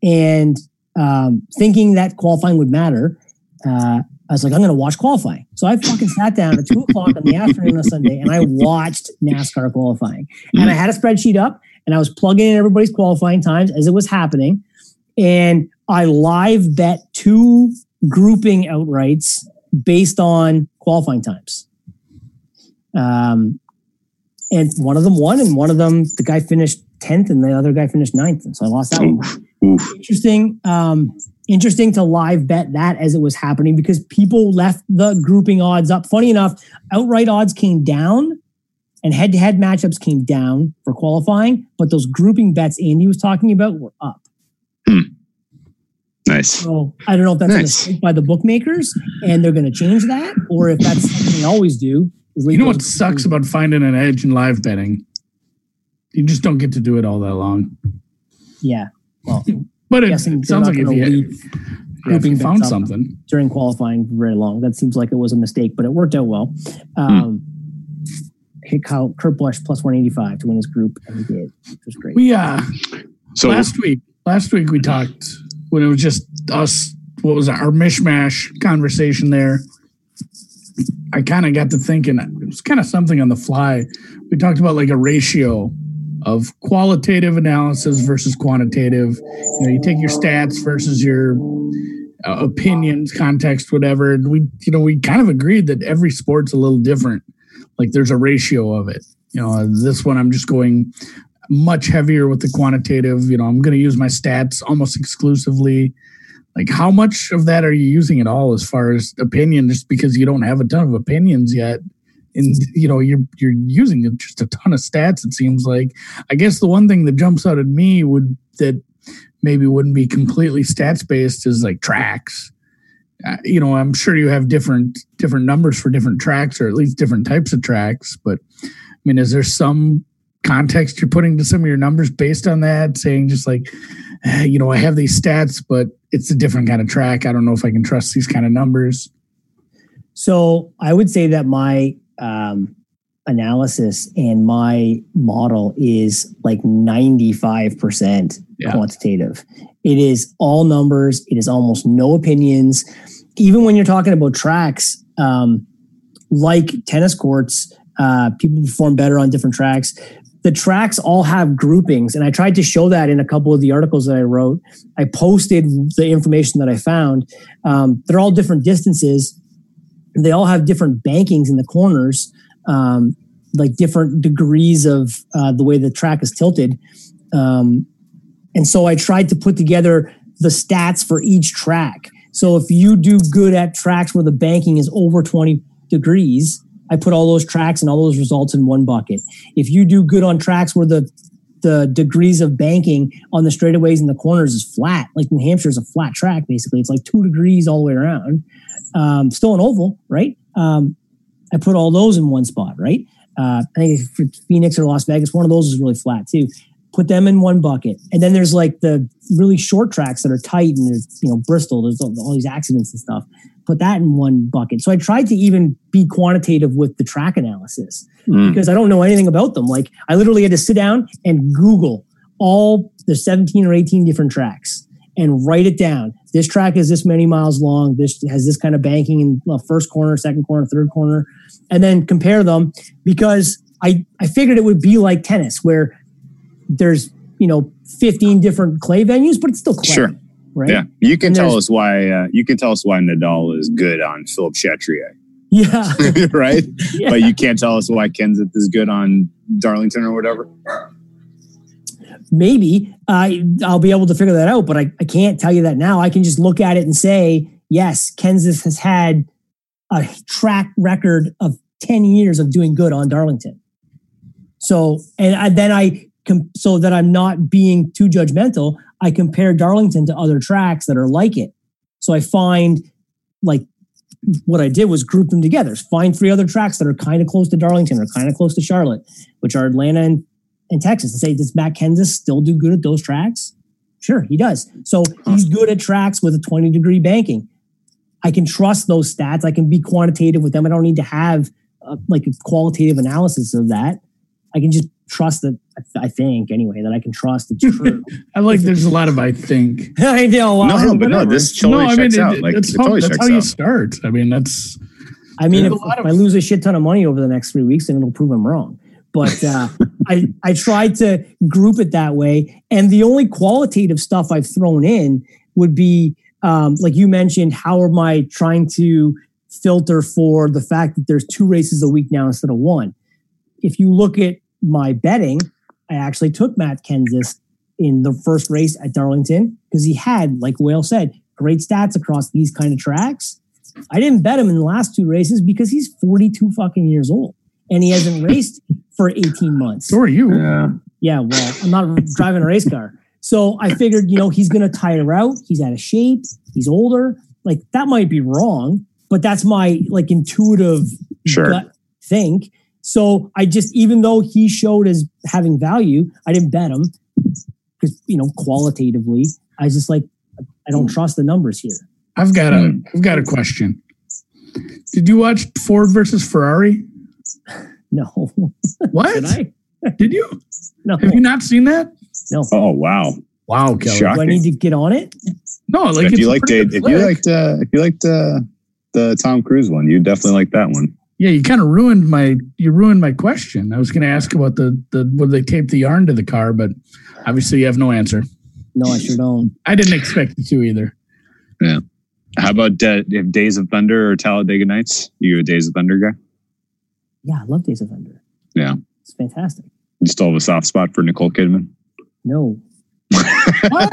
and um, thinking that qualifying would matter. Uh, I was like, I'm going to watch qualifying. So I fucking sat down at two o'clock in the afternoon on Sunday and I watched NASCAR qualifying. And I had a spreadsheet up and I was plugging in everybody's qualifying times as it was happening. And I live bet two grouping outrights based on qualifying times. Um, and one of them won, and one of them, the guy finished 10th, and the other guy finished ninth. And so I lost that one. Oof. Interesting. Um, interesting to live bet that as it was happening because people left the grouping odds up. Funny enough, outright odds came down and head to head matchups came down for qualifying, but those grouping bets Andy was talking about were up. Nice. So I don't know if that's Nice. by the bookmakers and they're going to change that or if that's something they always do. You know what those- sucks about finding an edge in live betting? You just don't get to do it all that long. Yeah. Well, But it, guessing it they're sounds like if you, leave yeah, if grouping found something. during qualifying for very long. That seems like it was a mistake, but it worked out well. Um, Hit Kyle, Kurt Busch plus 185 to win his group, and he did, which was great. We uh So last week last week we talked when it was just us what was our mishmash conversation there i kind of got to thinking it was kind of something on the fly we talked about like a ratio of qualitative analysis versus quantitative you know you take your stats versus your uh, opinions context whatever and we you know we kind of agreed that every sport's a little different like there's a ratio of it you know this one i'm just going much heavier with the quantitative. You know, I'm going to use my stats almost exclusively. Like, how much of that are you using at all as far as opinion? Just because you don't have a ton of opinions yet, and you know you're you're using just a ton of stats. It seems like. I guess the one thing that jumps out at me would that maybe wouldn't be completely stats based is like tracks. Uh, you know, I'm sure you have different different numbers for different tracks, or at least different types of tracks. But I mean, is there some context you're putting to some of your numbers based on that saying just like eh, you know i have these stats but it's a different kind of track i don't know if i can trust these kind of numbers So I would say that my um, analysis and my model is like 95% Yeah. quantitative. It is all numbers, it is almost no opinions. Even when you're talking about tracks, um, like tennis courts, uh, people perform better on different tracks. The tracks all have groupings, and I tried to show that in a couple of the articles that I wrote. I posted the information that I found. Um, they're all different distances, they all have different bankings in the corners, um, like different degrees of uh, the way the track is tilted. Um, and so I tried to put together the stats for each track. So if you do good at tracks where the banking is over 20 degrees, I put all those tracks and all those results in one bucket. If you do good on tracks where the the degrees of banking on the straightaways and the corners is flat, like New Hampshire is a flat track basically. It's like two degrees all the way around um, still an oval, right? Um, I put all those in one spot, right? Uh, I think for Phoenix or Las Vegas, one of those is really flat too. Put them in one bucket, and then there's like the really short tracks that are tight, and there's you know Bristol, there's all, all these accidents and stuff. Put that in one bucket. So I tried to even be quantitative with the track analysis Mm. because I don't know anything about them. Like I literally had to sit down and Google all the 17 or 18 different tracks and write it down. This track is this many miles long. This has this kind of banking in the first corner, second corner, third corner, and then compare them because I, I figured it would be like tennis where there's, you know, 15 different clay venues, but it's still clay. Sure. Right. Yeah, you can And tell us why. Uh, you can tell us why Nadal is good on Philippe Chatrier, Yeah. right? Yeah. But you can't tell us why Kenseth is good on Darlington or whatever. maybe I I'll be able to figure that out, but I, I can't tell you that now. I can just look at it and say, yes, Kenseth has had a track record of 10 years of doing good on Darlington. So, and I, then I, so that I'm not being too judgmental, I compare Darlington to other tracks that are like it. So I find like what I did was group them together. Find three other tracks that are kind of close to Darlington or kind of close to Charlotte, which are Atlanta and in Texas and say, does Matt Kenseth still do good at those tracks? Sure, he does. So he's good at tracks with a 20 degree banking. I can trust those stats. I can be quantitative with them. I don't need to have uh, like a qualitative analysis of that. I can just trust that I think anyway that I can trust it's true. I like. There's a lot of I think. I know. well, No, but no, this totally no, I mean checks it- out. Like, that's how, totally that's checks how you out. start. I mean that's I mean, if, There's a lot if of- I lose a shit ton of money over the next three weeks, then it'll prove I'm wrong. But uh, I I tried to group it that way, and the only qualitative stuff I've thrown in would be um, like you mentioned. How am I trying to filter for the fact that there's two races a week now instead of one? If you look at my betting, I actually took Matt Kenseth in the first race at Darlington because he had, like Whale said, great stats across these kind of tracks. I didn't bet him in the last two races because he's 42 fucking years old and he hasn't raced for 18 months. so are you. Yeah. Yeah, well, I'm not driving a race car. So I figured, you know, he's going to tire out. He's out of shape. He's older. Like that might be wrong, but that's my like intuitive Sure. gut think. So I just, even though he showed as having value, I didn't bet him because, you know, qualitatively, I was just like, I don't trust the numbers here. I've got a. I've got a question. Did you watch Ford versus Ferrari? No. What Did I? did you? No. Have you not seen that? No. Oh wow. Wow, Kelly. Shock. Do I need to get on it? No, like if it's you a liked it, if you liked, uh, if you liked uh, the Tom Cruise one, you definitely like that one. Yeah, you kind of ruined my you ruined my question. I was going to ask about the the whether they taped the yarn to the car, but obviously you have no answer. No, I sure don't. I didn't expect you to either. Yeah. How about uh, Days of Thunder or Talladega Nights? You a Days of Thunder guy? Yeah, I love Days of Thunder. Yeah. It's fantastic. You still have a soft spot for Nicole Kidman? No. What?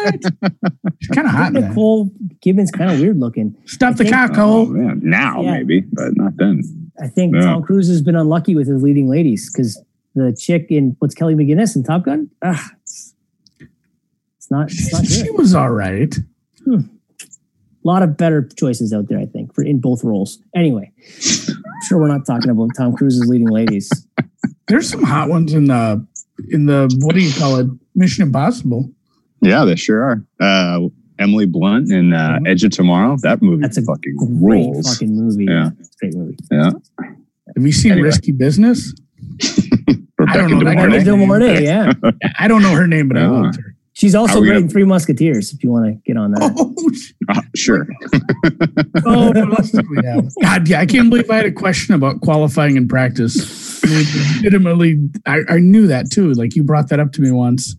She's kind of hot. in. Nicole Kidman's kind of weird looking. Stop the I think- cock, Oh now Yeah. maybe, but not then. I think Yeah. Tom Cruise has been unlucky with his leading ladies because the chick in what's Kelly McGillis in Top Gun? Ah, it's, it's not it's not She was all right. A lot of better choices out there, I think, for in both roles. Anyway, I'm sure we're not talking about Tom Cruise's leading ladies. There's some hot ones in the in the what do you call it? Mission Impossible. Yeah, they sure are. Uh, Emily Blunt in uh, Edge of Tomorrow. That movie That's a fucking Great rules. fucking movie. Yeah. Yeah. It's a great movie. yeah. Have you seen Anyway. Risky Business? I don't know that De girl. Mornay. Del yeah. I don't know her name, but I Yeah. loved her. She's also Are we great gonna- in Three Musketeers, if you want to get on that. Oh, Uh, sure. oh what else did we have? God, yeah, I can't believe I had a question about qualifying in practice. I mean, legitimately, I, I knew that too. Like you brought that up to me once.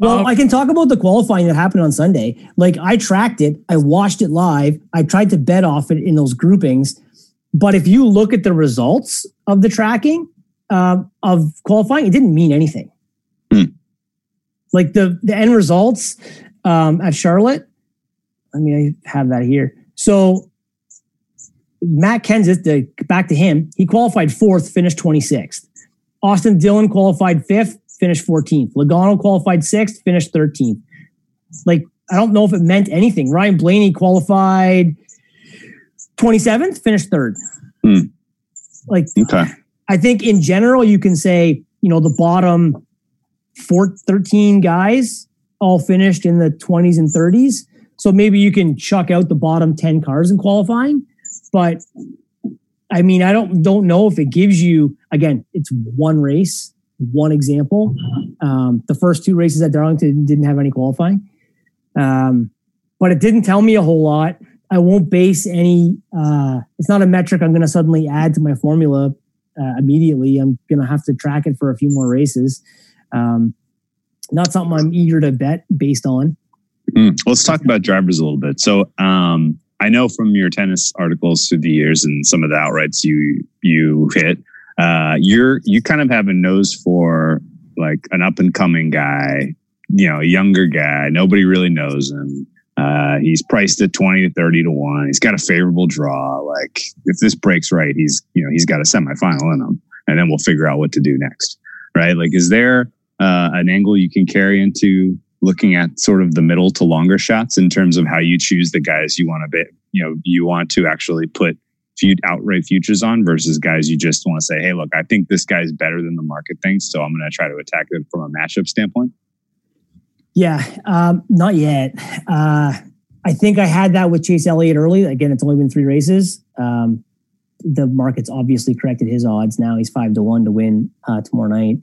Well, Um, I can talk about the qualifying that happened on Sunday. Like I tracked it, I watched it live, I tried to bet off it in those groupings. But if you look at the results of the tracking uh, of qualifying, it didn't mean anything. Hmm. Like the the end results um, at Charlotte. I mean, I have that here. So Matt Kenseth, the, back to him, he qualified fourth, finished 26th. Austin Dillon qualified fifth, finished 14th. Logano qualified sixth, finished 13th. Like, I don't know if it meant anything. Ryan Blaney qualified 27th, finished third. Hmm. Like, Okay. I think in general, you can say, you know, the bottom four, 13 guys all finished in the 20s and 30s. So maybe you can chuck out the bottom 10 cars in qualifying. But I mean, I don't don't know if it gives you again, it's one race, one example. Um, the first two races at Darlington didn't have any qualifying. Um, but it didn't tell me a whole lot. I won't base any uh, it's not a metric I'm gonna suddenly add to my formula uh, immediately. I'm going to have to track it for a few more races. Um, not something I'm eager to bet based on. Mm. Let's talk about drivers a little bit. So, um, I know from your tennis articles through the years and some of the outrights you you hit, uh, you're you kind of have a nose for like an up and coming guy, you know, a younger guy. Nobody really knows him. Uh, he's priced at twenty to thirty to one. He's got a favorable draw. Like if this breaks right, he's you know he's got a semifinal in him, and then we'll figure out what to do next. Right? Like, is there uh, an angle you can carry into looking at sort of the middle to longer shots in terms of how you choose the guys you want to be, you know, you want to actually put outright futures on versus guys you just want to say, hey, look, I think this guy's better than the market thinks, so I'm going to try to attack him from a matchup standpoint. Yeah, um, not yet. Uh, I think I had that with Chase Elliott early. Again, it's only been three races. Um, the market's obviously corrected his odds. Now he's five to one to win uh, tomorrow night.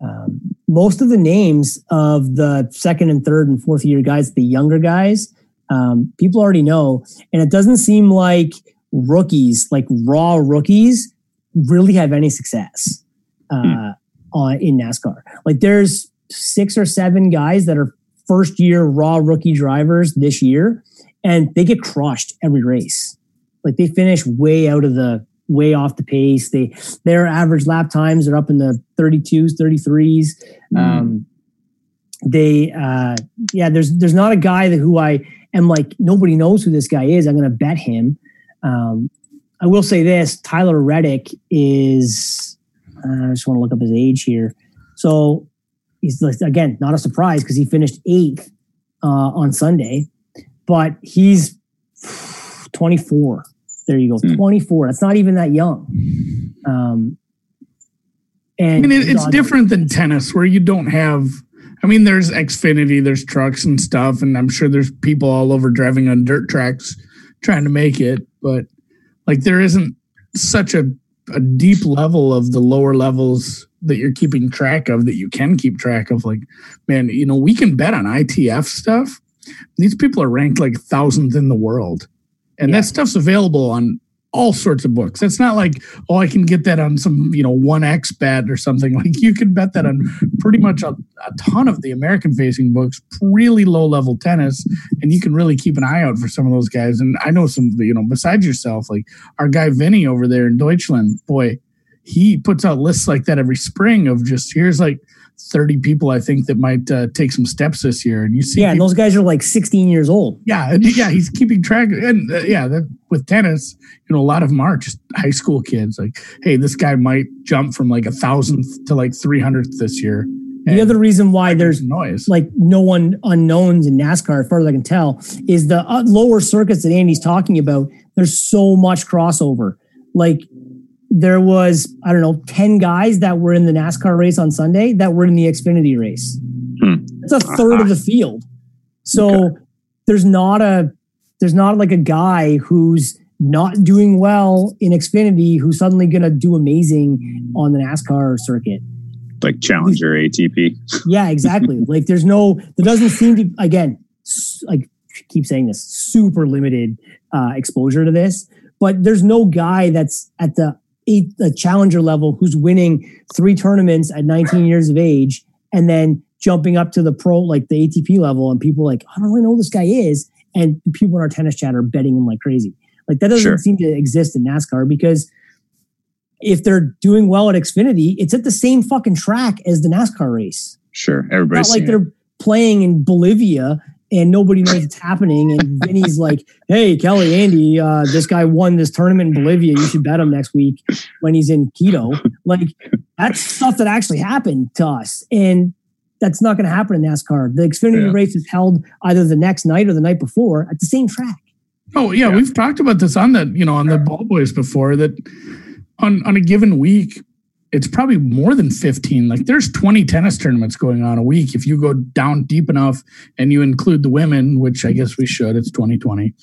Um, most of the names of the second and third and fourth year guys, the younger guys, um, people already know, and it doesn't seem like rookies, like raw rookies, really have any success uh, hmm. on in NASCAR. Like there's six or seven guys that are first year raw rookie drivers this year, and they get crushed every race. Like they finish way out of the way off the pace. They their average lap times are up in the 32s, 33s. Mm. Um, they uh, yeah, there's there's not a guy that who I am like nobody knows who this guy is. I'm going to bet him. Um, I will say this: Tyler Reddick is. Uh, I just want to look up his age here. So he's again not a surprise because he finished eighth uh, on Sunday, but he's 24. There you go, mm. 24. That's not even that young. Um, and I mean, it, it's different than tennis where you don't have. I mean, there's Xfinity, there's trucks and stuff, and I'm sure there's people all over driving on dirt tracks trying to make it, but like there isn't such a, a deep level of the lower levels that you're keeping track of that you can keep track of. Like, man, you know, we can bet on ITF stuff. These people are ranked like thousandth in the world and yeah. that stuff's available on all sorts of books. It's not like, oh, I can get that on some, you know, 1x bet or something. Like you can bet that on pretty much a, a ton of the American facing books, really low level tennis, and you can really keep an eye out for some of those guys. And I know some, you know, besides yourself, like our guy Vinny over there in Deutschland, boy, he puts out lists like that every spring of just here's like 30 people I think that might uh, take some steps this year. And you see, yeah, people, and those guys are like 16 years old. Yeah, yeah, he's keeping track. And uh, yeah, that, with tennis, you know, a lot of them are just high school kids. Like, hey, this guy might jump from like a thousandth to like 300th this year. And the other reason why there's noise, like no one unknowns in NASCAR, as far as I can tell, is the uh, lower circuits that Andy's talking about. There's so much crossover. Like there was I don't know ten guys that were in the NASCAR race on Sunday that were in the Xfinity race. Hmm. That's a 3rd uh-huh. of the field. So okay. there's not a there's not like a guy who's not doing well in Xfinity who's suddenly going to do amazing on the NASCAR circuit. Like Challenger ATP. yeah, exactly. like there's no there doesn't seem to again like keep saying this super limited uh, exposure to this but there's no guy that's at the a, a challenger level who's winning three tournaments at 19 years of age and then jumping up to the pro, like the ATP level, and people like, I don't really know who this guy is. And people in our tennis chat are betting him like crazy. Like that doesn't sure. seem to exist in NASCAR because if they're doing well at Xfinity, it's at the same fucking track as the NASCAR race. Sure. Everybody's not like they're it. playing in Bolivia and nobody knows it's happening. And Vinny's like, "Hey, Kelly, Andy, uh, this guy won this tournament in Bolivia. You should bet him next week when he's in Quito." Like that's stuff that actually happened to us, and that's not going to happen in NASCAR. The Xfinity yeah. race is held either the next night or the night before at the same track. Oh yeah, yeah. we've talked about this on the you know on the ball boys before that on on a given week it's probably more than 15 like there's 20 tennis tournaments going on a week. If you go down deep enough and you include the women which i guess we should it's 2020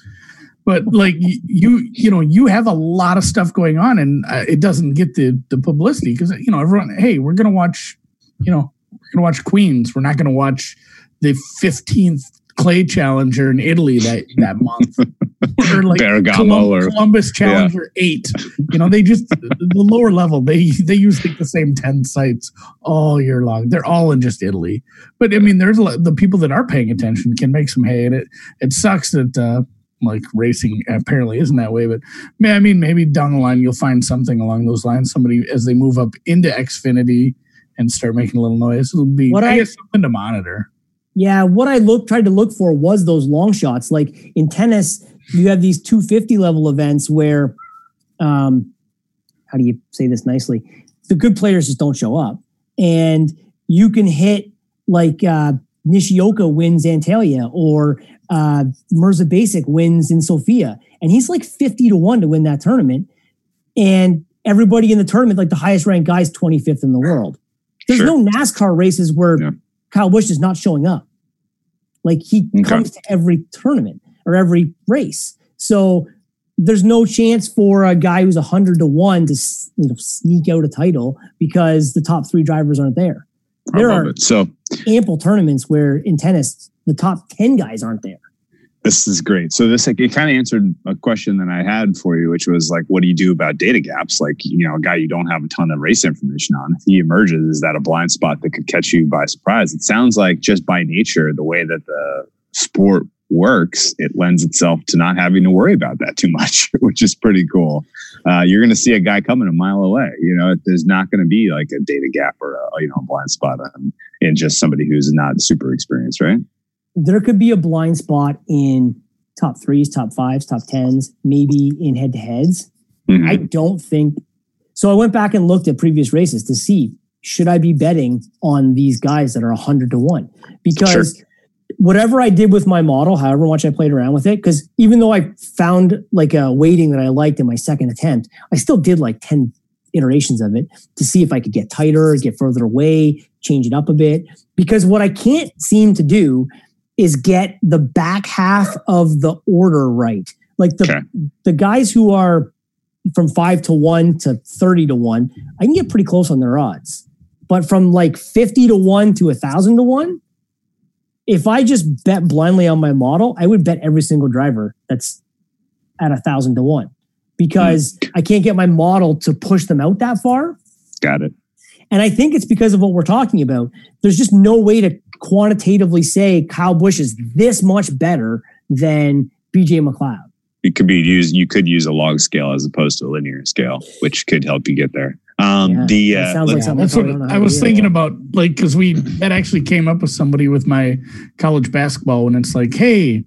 but like you you know you have a lot of stuff going on and uh, it doesn't get the the publicity because you know everyone hey we're gonna watch you know we're gonna watch queens. We're not gonna watch the 15th clay challenger in italy that that month or like Colum- or Columbus Challenger yeah. eight. You know, they just the lower level. They they use like the same ten sites all year long. They're all in just Italy. But I mean, there's the people that are paying attention can make some hay, and it it sucks that. uh like racing apparently isn't that way, but man I mean, maybe down the line you'll find something along those lines. Somebody as they move up into Xfinity and start making a little noise, it'll be what I, I guess something to monitor. Yeah, what I look tried to look for was those long shots. Like in tennis, you have these 250 level events where um how do you say this nicely the good players just don't show up and you can hit like uh nishioka wins antalya or uh mirza basic wins in sofia and he's like 50 to 1 to win that tournament and everybody in the tournament like the highest ranked guy is 25th in the world there's sure. no nascar races where yeah. kyle busch is not showing up like he okay. comes to every tournament or every race. So there's no chance for a guy who's 100 to 1 to you know, sneak out a title because the top three drivers aren't there. There are it. So ample tournaments where in tennis, the top 10 guys aren't there. This is great. So this like, it kind of answered a question that I had for you, which was like, what do you do about data gaps? Like, you know, a guy you don't have a ton of race information on. If he emerges, is that a blind spot that could catch you by surprise? It sounds like just by nature, the way that the sport works, it lends itself to not having to worry about that too much, which is pretty cool. Uh, you're going to see a guy coming a mile away. You know, there's not going to be like a data gap or a you know blind spot on, in just somebody who's not super experienced, right? There could be a blind spot in top threes, top fives, top tens, maybe in head to heads. Mm-hmm. I don't think so. I went back and looked at previous races to see should I be betting on these guys that are 100 to 1 because sure whatever I did with my model, however much I played around with it, because even though I found like a weighting that I liked in my second attempt, I still did like 10 iterations of it to see if I could get tighter, get further away, change it up a bit. Because what I can't seem to do is get the back half of the order right. Like the okay. the guys who are from five to one to 30 to one, I can get pretty close on their odds. But from like 50 to one to a thousand to one, if I just bet blindly on my model, I would bet every single driver that's at a thousand to one because. I can't get my model to push them out that far. Got it. And I think it's because of what we're talking about. There's just no way to quantitatively say Kyle Busch is this much better than BJ McLeod. It could be used. You could use a log scale as opposed to a linear scale, which could help you get there. Um, yeah, the uh, sounds like something what I was thinking about, like because we that actually came up with somebody with my college basketball, and it's like, hey,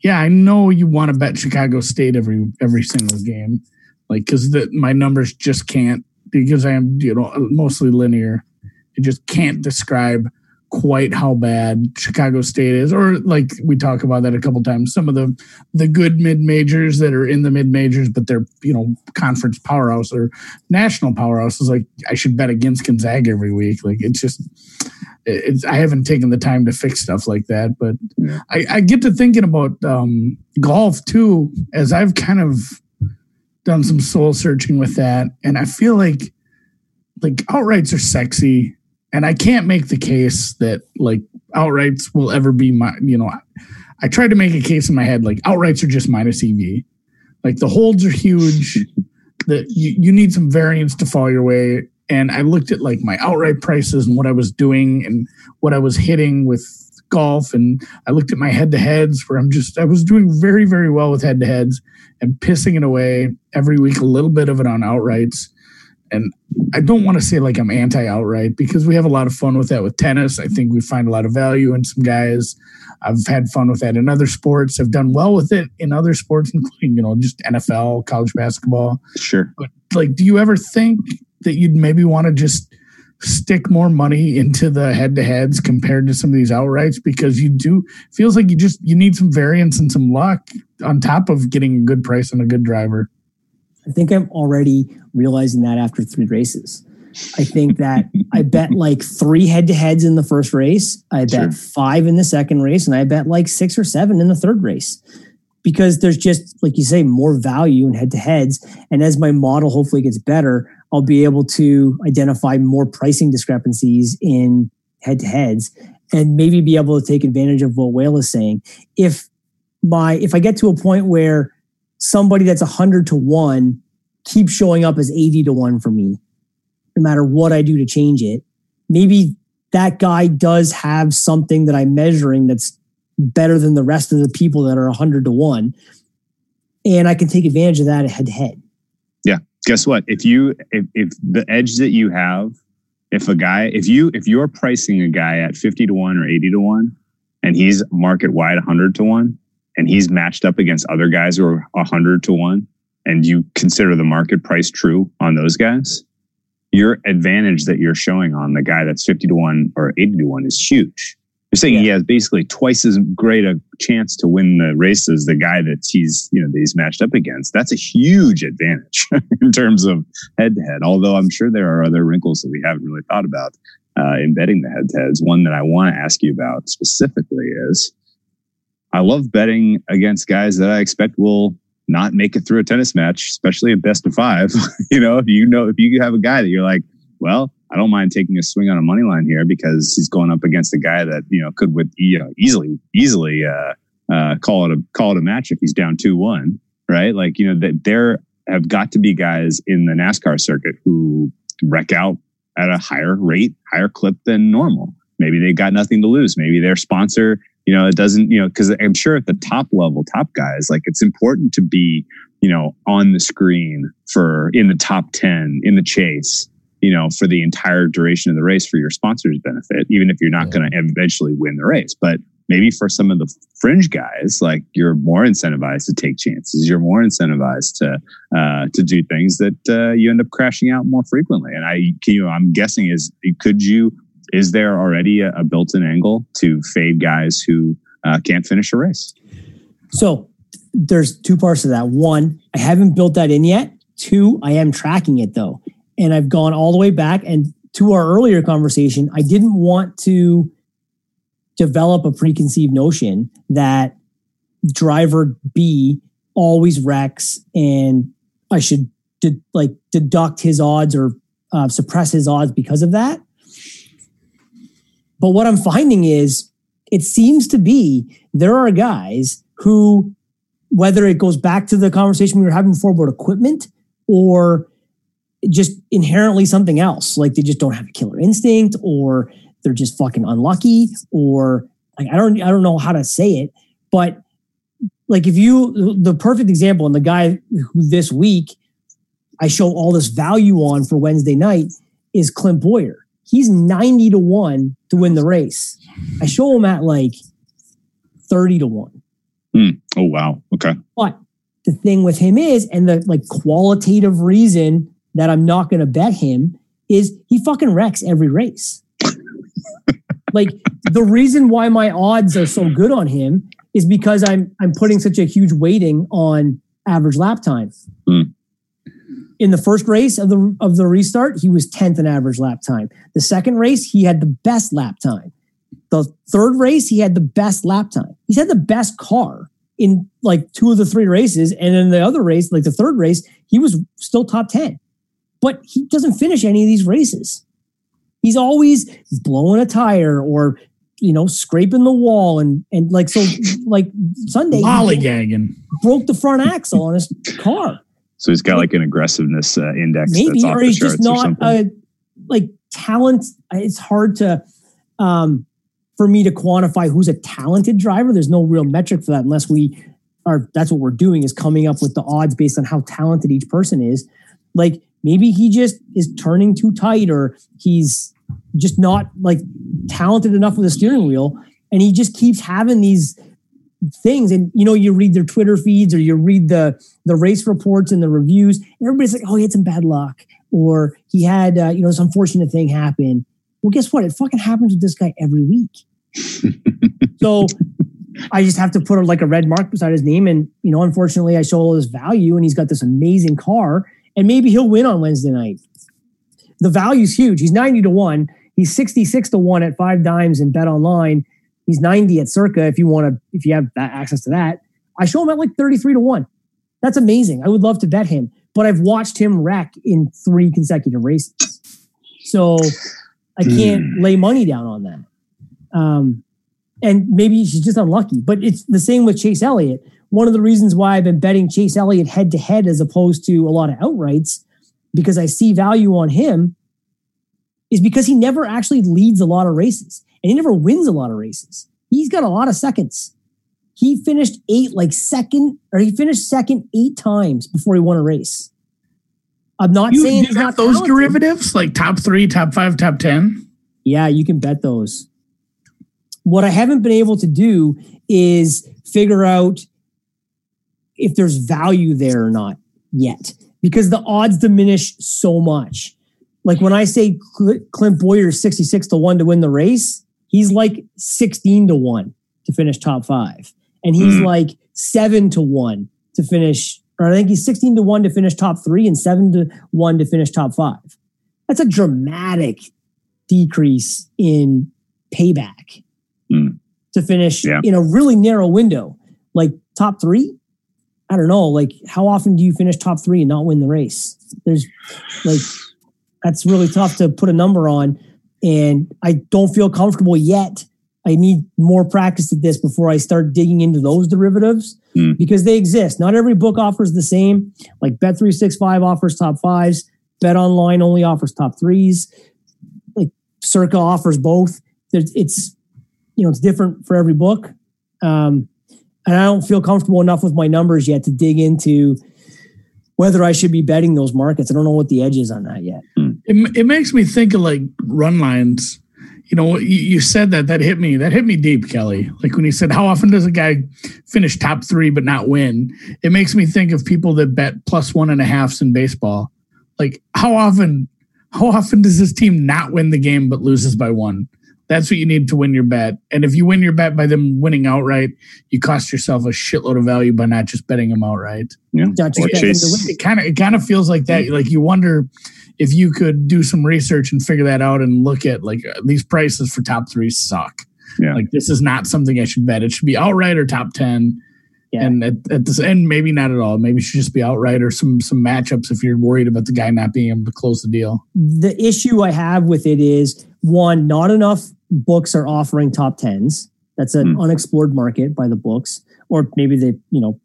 yeah, I know you want to bet Chicago State every every single game, like because my numbers just can't because I am you know mostly linear, it just can't describe quite how bad Chicago State is, or like we talk about that a couple times. Some of the the good mid majors that are in the mid majors, but they're you know conference powerhouse or national powerhouses. Like I should bet against Gonzaga every week. Like it's just. It's, I haven't taken the time to fix stuff like that, but yeah. I, I, get to thinking about um, golf too, as I've kind of done some soul searching with that, and I feel like like outrights are sexy and I can't make the case that like outrights will ever be my, you know, I, I tried to make a case in my head like outrights are just minus EV. Like the holds are huge. that you, you need some variance to fall your way. And I looked at like my outright prices and what I was doing and what I was hitting with golf. And I looked at my head to heads where I'm just, I was doing very, very well with head to heads and pissing it away every week, a little bit of it on outrights. And I don't want to say like I'm anti outright because we have a lot of fun with that with tennis. I think we find a lot of value in some guys. I've had fun with that in other sports. I've done well with it in other sports, including, you know, just NFL, college basketball. Sure. But like, do you ever think that you'd maybe want to just stick more money into the head to heads compared to some of these outrights? Because you do feels like you just you need some variance and some luck on top of getting a good price on a good driver. I think I'm already realizing that after three races. I think that I bet like three head to heads in the first race. I bet sure. five in the second race, and I bet like six or seven in the third race because there's just, like you say, more value in head to heads. And as my model hopefully gets better, I'll be able to identify more pricing discrepancies in head to heads and maybe be able to take advantage of what Whale is saying. If my if I get to a point where somebody that's 100 to 1 keeps showing up as 80 to 1 for me, no matter what I do to change it. Maybe that guy does have something that I'm measuring that's better than the rest of the people that are 100 to 1. And I can take advantage of that head to head. Yeah. Guess what? If you, if, if the edge that you have, if a guy, if you, if you're pricing a guy at 50 to 1 or 80 to 1, and he's market wide 100 to 1, and he's matched up against other guys who are 100 to 1 and you consider the market price true on those guys your advantage that you're showing on the guy that's 50 to 1 or 80 to 1 is huge. You're saying yeah. he has basically twice as great a chance to win the race as the guy that he's you know that he's matched up against. That's a huge advantage in terms of head to head although i'm sure there are other wrinkles that we haven't really thought about uh, embedding the head to heads one that i want to ask you about specifically is I love betting against guys that I expect will not make it through a tennis match, especially a best of five. you know, if you know if you have a guy that you're like, well, I don't mind taking a swing on a money line here because he's going up against a guy that you know could with you know easily easily uh, uh, call it a call it a match if he's down two one, right? Like you know that there have got to be guys in the NASCAR circuit who wreck out at a higher rate, higher clip than normal. Maybe they've got nothing to lose. Maybe their sponsor, you know, it doesn't, you know, because I'm sure at the top level, top guys, like it's important to be, you know, on the screen for in the top 10 in the chase you know, for the entire duration of the race for your sponsor's benefit, even if you're not yeah. going to eventually win the race. But maybe for some of the fringe guys, like you're more incentivized to take chances. You're more incentivized to uh, to do things that uh, you end up crashing out more frequently. And I, you know, I'm guessing is could you is there already a, a built-in angle to fade guys who uh, can't finish a race? So there's two parts to that. One, I haven't built that in yet. Two, I am tracking it though and I've gone all the way back. And to our earlier conversation, I didn't want to develop a preconceived notion that driver B always wrecks and I should de- like deduct his odds or uh, suppress his odds because of that. But what I'm finding is it seems to be there are guys who, whether it goes back to the conversation we were having before about equipment or just inherently something else. Like they just don't have a killer instinct or they're just fucking unlucky or like, I don't I don't know how to say it, but like if you the perfect example and the guy who this week I show all this value on for Wednesday night is Clint Bowyer. He's 90 to 1 to win the race. I show him at like 30 to 1. Mm. Oh wow. Okay. But the thing with him is and the like qualitative reason that I'm not going to bet him is he fucking wrecks every race. like the reason why my odds are so good on him is because I'm I'm putting such a huge weighting on average lap time. In the first race of the of the restart, he was 10th in average lap time. The second race, he had the best lap time. The third race, he had the best lap time. He's had the best car in like two of the three races. And in the other race, like the third race, he was still top 10 but he doesn't finish any of these races. He's always blowing a tire or you know scraping the wall and and like so like Sunday lollygagging broke the front axle on his car. So he's got like an aggressiveness uh, index. Maybe or he's just not a like talent. It's hard to um for me to quantify who's a talented driver. There's no real metric for that unless we are that's what we're doing is coming up with the odds based on how talented each person is. Like maybe he just is turning too tight or he's just not like talented enough with a steering wheel and he just keeps having these things and you know you read their twitter feeds or you read the the race reports and the reviews and everybody's like oh he had some bad luck or he had uh, you know this unfortunate thing happen well guess what it fucking happens with this guy every week so i just have to put like a red mark beside his name and you know unfortunately i show all this value and he's got this amazing car and maybe he'll win on Wednesday night. The value's huge. He's 90 to 1. He's 66 to 1 at five dimes and bet online. He's 90 at circa if you want to, if you have that access to that. I show him at like 33 to 1. That's amazing. I would love to bet him, but I've watched him wreck in three consecutive races. So I can't mm. lay money down on that. Um, and maybe she's just unlucky, but it's the same with Chase Elliott one of the reasons why I've been betting Chase Elliott head to head as opposed to a lot of outrights, because I see value on him, is because he never actually leads a lot of races and he never wins a lot of races. He's got a lot of seconds. He finished eight, like second, or he finished second eight times before he won a race. I'm not you, saying you he's not those talented. derivatives like top three, top five, top 10. Yeah, you can bet those. What I haven't been able to do is figure out if there's value there or not yet because the odds diminish so much. Like when I say Clint Bowyer is 66 to 1 to win the race, he's like 16 to 1 to finish top five. And he's mm. like 7 to 1 to finish, or I think he's 16 to 1 to finish top three and 7 to 1 to finish top five. That's a dramatic decrease in payback mm. to finish yeah. in a really narrow window. Like top three, I don't know, like how often do you finish top three and not win the race? There's like that's really tough to put a number on, and I don't feel comfortable yet. I need more practice at this before I start digging into those derivatives Hmm. because they exist. Not every book offers the same. Like Bet three six five offers top fives. Bet Online only offers top threes. Like Circa offers both. There's, it's you know it's different for every book, um, and I don't feel comfortable enough with my numbers yet to dig into whether I should be betting those markets. I don't know what the edge is on that yet. It, it makes me think of like run lines. You know, you, you said that that hit me. That hit me deep, Kelly. Like when you said, "How often does a guy finish top three but not win?" It makes me think of people that bet plus one and a halfs in baseball. Like how often, how often does this team not win the game but loses by one? That's what you need to win your bet. And if you win your bet by them winning outright, you cost yourself a shitload of value by not just betting them outright Yeah. Not just Or betting chase- to win. it kind of it kind of feels like that. Mm. Like you wonder if you could do some research and figure that out and look at like uh, these prices for top three suck. Yeah. Like this is not something I should bet. It should be outright or top ten. Yeah. And at, at this end, maybe not at all. Maybe it should just be outright or some some matchups if you're worried about the guy not being able to close the deal. the issue I have with it is one, not enough books are offering top tens. That's an Hmm. unexplored market by the books, or maybe they, you know,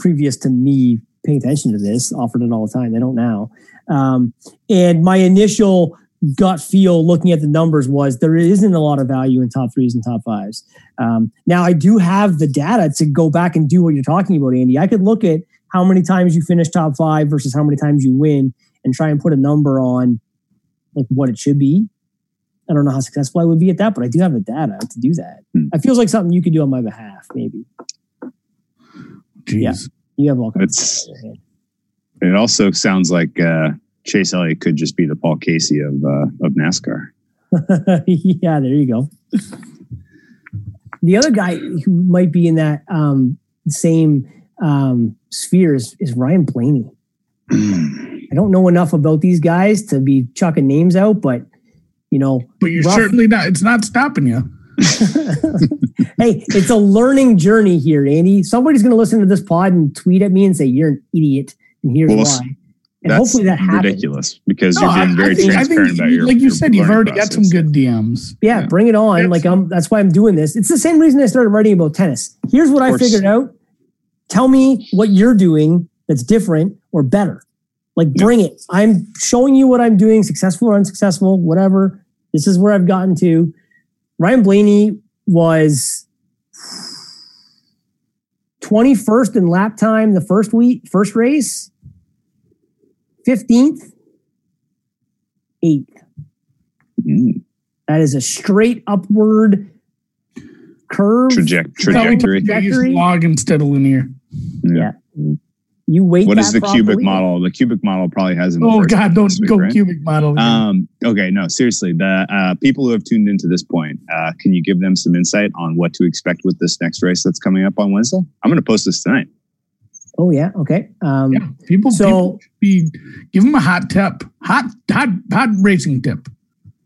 previous to me paying attention to this, offered it all the time. They don't now. Um, and my initial gut feel looking at the numbers was there isn't a lot of value in top threes and top fives. Um, now I do have the data to go back and do what you're talking about, Andy. I could look at how many times you finish top five versus how many times you win and try and put a number on like what it should be. I don't know how successful I would be at that, but I do have the data to do that. Hmm. It feels like something you could do on my behalf, maybe. Jeez. Yeah. You have all kinds It's- of data It also sounds like uh, Chase Elliott could just be the Paul Casey of uh, of NASCAR. in your head. yeah, there you go. The other guy who might be in that um, same um, sphere is, is Ryan Blaney. I don't know enough about these guys to be chucking names out, but you know, But you're Rough. certainly not. It's not stopping you. hey, it's a learning journey here, Andy. Somebody's going to listen to this pod and tweet at me and say you're an idiot, and here's Well, why. And That's hopefully that happens. ridiculous because No, you're being very I think- I think transparent about your like you your said, you've already got some good DMs. Yeah, Yeah. bring it on. Like I'm that's why I'm doing this. It's the same reason I started writing about tennis. Here's what I figured out. Tell me what you're doing that's different or better. Like Yeah. bring it. I'm showing you what I'm doing, successful or unsuccessful, whatever. This is where I've gotten to. Ryan Blaney was 21st in lap time the first week, first race, 15th, 8th. Mm, That is a straight upward curve. traject- trajectory. Trajectory? log instead of linear. Yeah. You wait. What is that is the cubic properly. model? The cubic model probably has. an Oh God, don't week, go right? cubic model. Um, okay, no, seriously. The uh, people who have tuned into this point, uh, can you give them some insight on what to expect with this next race that's coming up on Wednesday? I'm going to post this tonight. Oh yeah. Okay. Um, yeah, people. So- people be give them a hot tip, hot, hot, hot racing tip.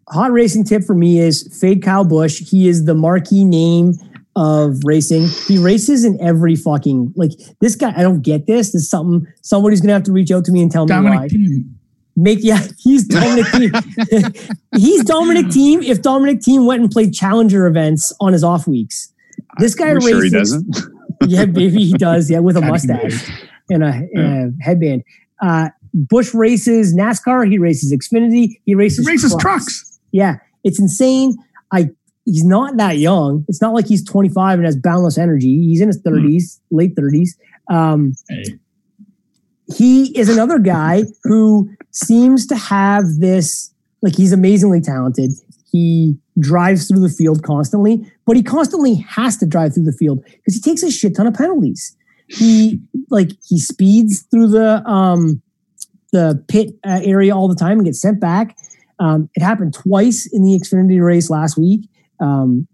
hot racing tip for me is fade Kyle Busch. He is the marquee name of racing. He races in every fucking like this guy. I don't get this. This is something somebody's gonna have to reach out to me and tell me why. Thiem. Make yeah, he's Dominic Thiem. he's Dominic Thiem. If Dominic Thiem went and played challenger events on his off weeks, this guy We're races. sure he doesn't. yeah, maybe he does. Yeah, with a mustache and a, and a headband. Uh, Busch races NASCAR. He races Xfinity. He He races races trucks. Yeah, it's insane. I he's not that young. It's not like he's 25 and has boundless energy. He's in his 30s, late 30s. Um, Hey, he is another guy who seems to have this like he's amazingly talented. He drives through the field constantly, but he constantly has to drive through the field because he takes a shit ton of penalties. He like he speeds through the um the pit uh, area all the time and gets sent back. Um, it happened twice in the Xfinity race last week. Um,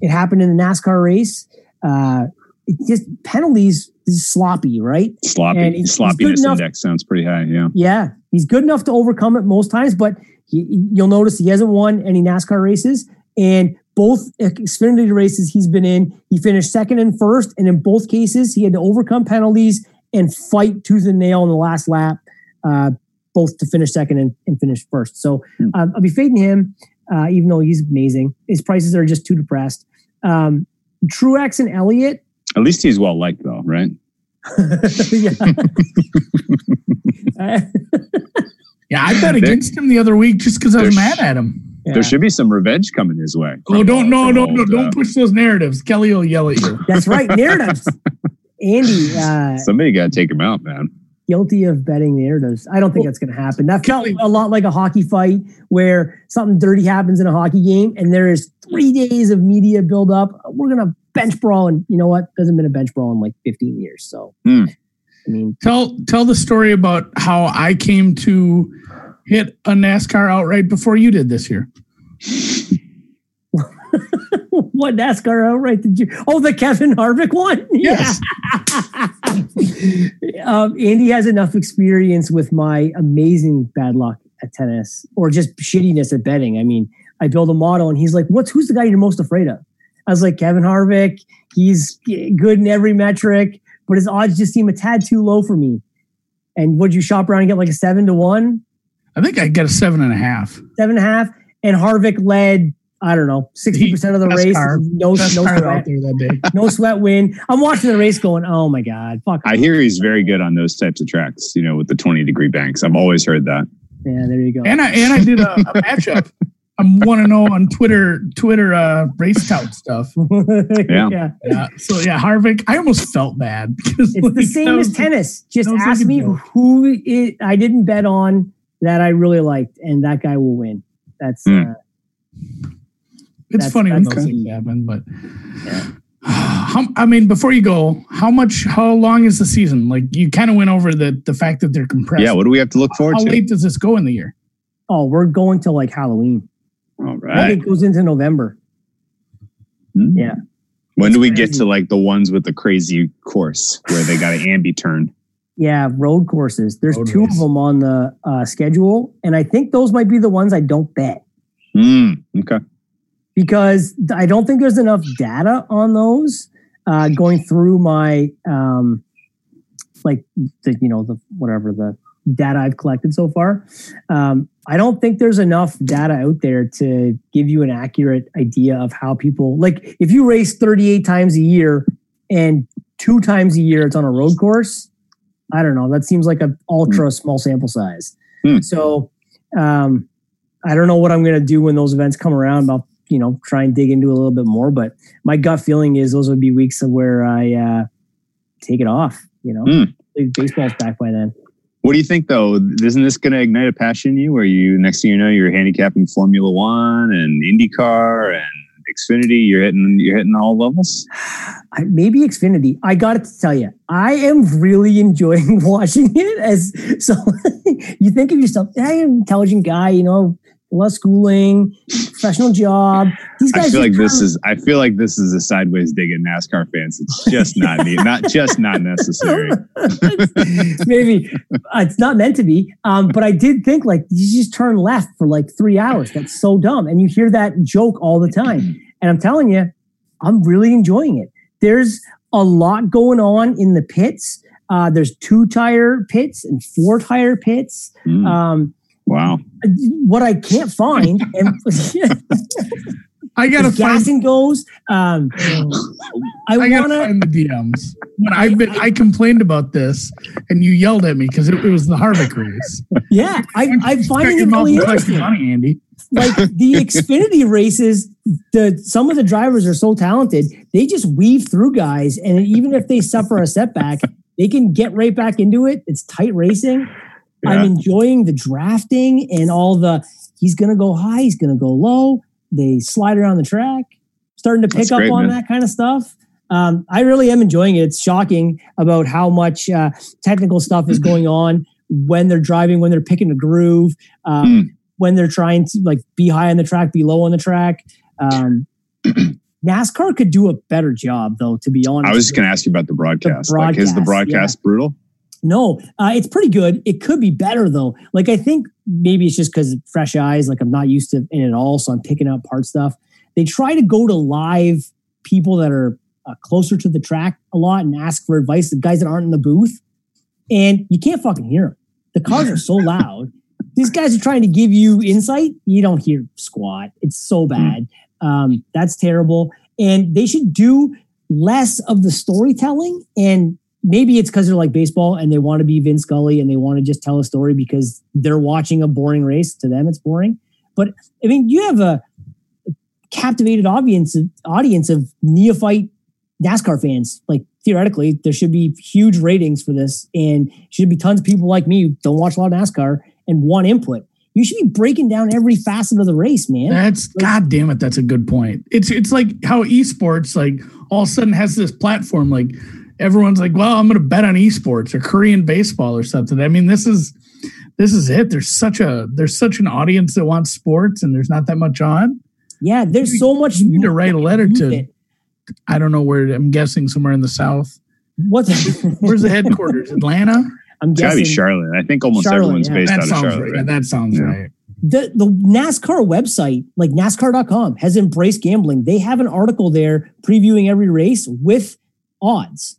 it happened in the NASCAR race. Uh, it just penalties is sloppy, right? Sloppy, he's- he's sloppiness enough- index sounds pretty high. Yeah. Yeah, he's good enough to overcome it most times, but he, you'll notice he hasn't won any NASCAR races. And both Xfinity races he's been in, he finished second and first. And in both cases, he had to overcome penalties and fight tooth and nail in the last lap, uh, both to finish second and, and finish first. So Hmm. um, I'll be fading him, uh, even though he's amazing. His prices are just too depressed. Um, Truex and Elliott. At least he's well liked, though, right? yeah. Yeah, I bet against him the other week just because I was mad at him. yeah. There should be some revenge coming his way. Oh, don't no from no no don't uh, push those narratives. Kelly will yell at you. That's right. Narratives. Andy, uh, Somebody got to take him out, man. guilty of betting narratives. I don't think that's going to happen. That felt a lot like a hockey fight where something dirty happens in a hockey game and there is three days of media build up. We're going to bench brawl. And you know what? There Hasn't been a bench brawl in like 15 years. So, Hmm. I mean, Tell tell the story about how I came to hit a NASCAR outright before you did this year. what NASCAR outright did you? Oh, the Kevin Harvick one? Yes. Yeah. um, Andy has enough experience with my amazing bad luck at tennis or just shittiness at betting. I mean, I build a model and he's like, What's who's the guy you're most afraid of? I was like, Kevin Harvick. He's good in every metric, but his odds just seem a tad too low for me. And would you shop around and get like a seven to one? I think I got a seven and a half. seven and a half, and Harvick led. I don't know, sixty percent of the Best race. car. No, Best no car out sweat, there that day. no sweat win. I'm watching the race, going, "Oh my god, fuck!" I hear he's very good on those types of tracks, you know, with the 20 degree banks. I've always heard that. yeah, there you go. And I and I did a, a matchup. I want to know on Twitter Twitter uh, race tout stuff. Yeah. yeah. Yeah. So yeah, Harvick. I almost felt bad because It's the same that as tennis. Just ask like me joke. who it, I didn't bet on that I really liked, and that guy will win. That's Hmm. uh, It's That's- funny when that's those things happen, but how, I mean, before you go, how much? How long is the season? Like you kind of went over the the fact that they're compressed. Yeah. What do we have to look forward how to? late does this go in the year? oh, we're going to like Halloween. All I think it goes into November. Hmm. Yeah. When do we get to like the ones with the crazy course where they got an ambi turn? Yeah, road courses. There's Road two race. of them on the uh, schedule, and I think those might be the ones I don't bet Mm, okay. because I don't think there's enough data on those. Uh, going through my um, like the you know the whatever the data I've collected so far, um, I don't think there's enough data out there to give you an accurate idea of how people like if you race 38 times a year and two times a year it's on a road course. I don't know. That seems like an ultra small sample size. Hmm. So um, I don't know what I'm going to do when those events come around. I'll you know try and dig into a little bit more. But my gut feeling is those would be weeks of where I uh, take it off. You know, Hmm. Baseball's back by then. What do you think though? Isn't this going to ignite a passion in you where you, next thing you know, you're handicapping Formula One and IndyCar and Xfinity? You're hitting, you're hitting all levels. Maybe Xfinity. I got to tell you, I am really enjoying watching it. As so, you think of yourself, hey, intelligent guy, you know, less schooling, professional job. These guys I feel like this is. I feel like this is a sideways dig at NASCAR fans. It's just not neat. Not just not necessary. maybe uh, it's not meant to be. Um, but I did think like you just turn left for like three hours. That's so dumb. And you hear that joke all the time. And I'm telling you, I'm really enjoying it. There's a lot going on in the pits. Uh, there's two tire pits and four tire pits. Mm, Um, wow. what I can't find, and I gotta find. gassing goes, um, I, I gotta want to. find the DMs. When I've been, I complained about this, and you yelled at me because it, it was the Harvick race. Yeah, I, I'm finding it really interesting. money, Andy. like the Xfinity races, the some of the drivers are so talented, they just weave through guys, and even if they suffer a setback, they can get right back into it. It's tight racing. I'm enjoying the drafting and all the. He's gonna go high. He's gonna go low. They slide around the track, starting to pick That's up great, on man. that kind of stuff. Um, I really am enjoying it. It's shocking about how much uh, technical stuff is going on when they're driving, when they're picking a groove, um, Hmm. when they're trying to like be high on the track, be low on the track. Um, NASCAR could do a better job, though. To be honest, I was just going to ask you about the broadcast. like, is the broadcast, broadcast brutal? No, uh, it's pretty good. It could be better though. Like I think maybe it's just because fresh eyes. Like I'm not used to it at all, so I'm picking up part stuff. They try to go to live people that are uh, closer to the track a lot and ask for advice. The guys that aren't in the booth, and you can't fucking hear them. The cars are so loud. These guys are trying to give you insight. You don't hear squat. It's so bad. Um, that's terrible. And they should do less of the storytelling. And maybe it's because they're like baseball and they want to be Vince Scully and they want to just tell a story because they're watching a boring race. To them, it's boring. But I mean, you have a captivated audience audience of neophyte NASCAR fans. Like theoretically, there should be huge ratings for this, and should be tons of people like me who don't watch a lot of NASCAR and want input. You should be breaking down every facet of the race, man. That's god damn it. That's a good point. It's it's like how esports like all of a sudden has this platform. Like everyone's like, well, I'm going to bet on esports or Korean baseball or something. I mean, this is this is it. There's such a there's such an audience that wants sports, and there's not that much on. Yeah, there's You- so much. You need to write a letter to. it. I don't know where. I'm guessing somewhere in the south. What's Where's the headquarters? Atlanta. I'm It's gotta be Charlotte. I think almost Charlotte, everyone's yeah. based That out of sounds Charlotte. right. right? That sounds Yeah. right. the the NASCAR website, like NASCAR.com, has embraced gambling. They have an article there previewing every race with odds,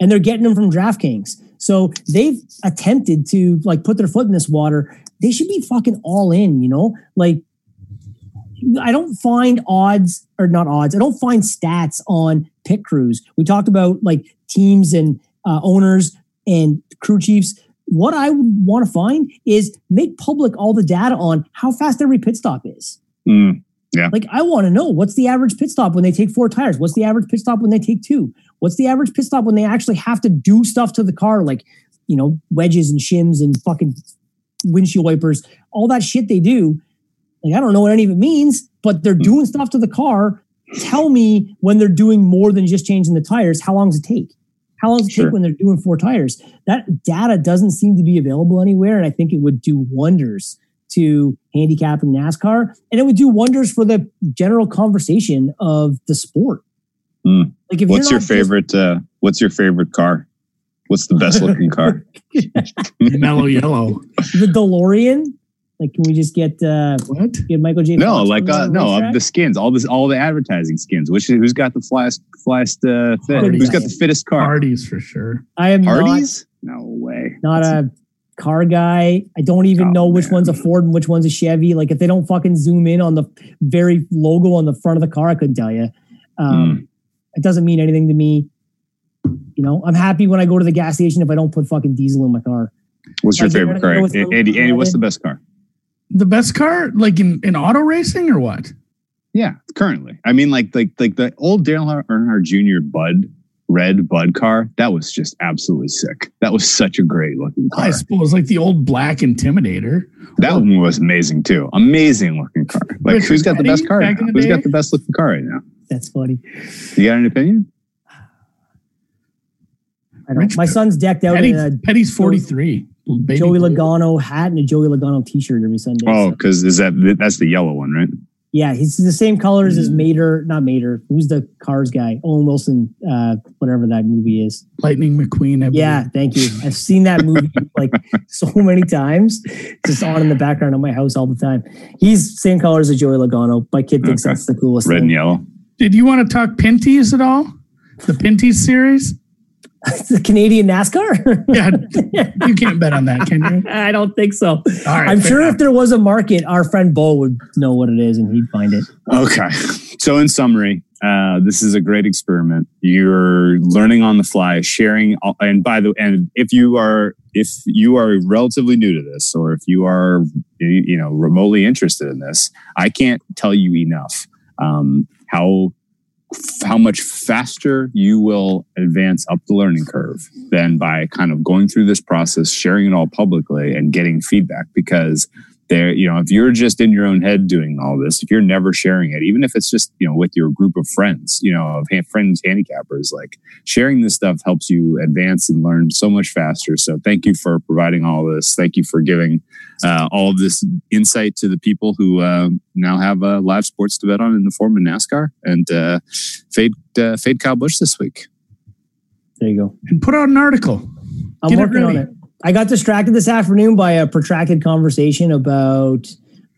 and they're getting them from DraftKings. So they've attempted to like put their foot in this water. They should be fucking all in, you know. Like, I don't find odds or not odds. I don't find stats on pit crews. We talked about like teams and uh, owners and crew chiefs what I would want to find is make public all the data on how fast every pit stop is. Mm, Like, I want to know what's the average pit stop when they take four tires? What's the average pit stop when they take two? What's the average pit stop when they actually have to do stuff to the car, like, you know, wedges and shims and fucking windshield wipers, all that shit they do. Like, I don't know what any of it means, but they're hmm. doing stuff to the car. Tell me when they're doing more than just changing the tires, how long does it take? How long does it Sure. take when they're doing four tires? That data doesn't seem to be available anywhere. And I think it would do wonders to handicapping NASCAR. And it would do wonders for the general conversation of the sport. Hmm. Like if What's your not just- favorite? Uh, what's your favorite car? What's the best looking car? Mellow yellow. the DeLorean? Like, can we just get uh, What? get Michael J. No, Fox like uh, no of the skins, all this, all the advertising skins. Which who's got the flyest, flyest uh, fit? Hardee's. Who's got the fittest car? Parties for sure. I am not, No way. not a car guy. I don't even Oh, know which man. one's a Ford and which one's a Chevy. Like, if they don't fucking zoom in on the very logo on the front of the car, I couldn't tell you. Um, Hmm. It doesn't mean anything to me. You know, I'm happy when I go to the gas station if I don't put fucking diesel in my car. What's your Like, you favorite car? what's the- Andy, Andy, what's the best car? The best car, like in, in auto racing or what? Yeah, currently. I mean, like like like the old Dale Earnhardt Jr. Bud red Bud car. That was just absolutely sick. That was such a great looking car. I suppose like the old black Intimidator. That one was amazing too. Amazing looking car. Like Richard who's got the best car? back now? the Who's day? got the best looking car right now? That's funny. You got an opinion? I don't. Rich My son's decked out Petty, in a Petty's 43. Little Joey. Logano hat and a Joey Logano t-shirt every Sunday. Oh, So, because is that that's the yellow one, right? Yeah, he's the same colors Mm. as Mater, not Mater. Who's the Cars guy? Owen Wilson, uh, whatever that movie is. Lightning McQueen. I believe. Yeah, thank you. I've seen that movie like so many times. Just on in the background of my house all the time. He's same colors as Joey Logano. My kid thinks Okay. that's the coolest Red and yellow. Did you want to talk Pinty's at all? The Pinty's series? The Canadian NASCAR? Yeah, you can't bet on that, can you? I don't think so. All right, I'm sure enough. if there was a market, our friend Bo would know what it is and he'd find it. Okay. So in summary, uh, this is a great experiment. You're learning on the fly, sharing, and by the and if you are if you are relatively new to this, or if you are you you know remotely interested in this, I can't tell you enough um, how how much faster you will advance up the learning curve than by kind of going through this process, sharing it all publicly, and getting feedback. Because there you know if you're just in your own head doing all this if you're never sharing it even if it's just you know with your group of friends you know of friends handicappers like sharing this stuff helps you advance and learn so much faster. So thank you for providing all this. Thank you for giving uh, all of this insight to the people who uh, now have uh, live sports to bet on in the form of nascar and uh, fade uh, fade kyle busch this week There you go. And put out an article. I'm Get it working on it. I got distracted this afternoon by a protracted conversation about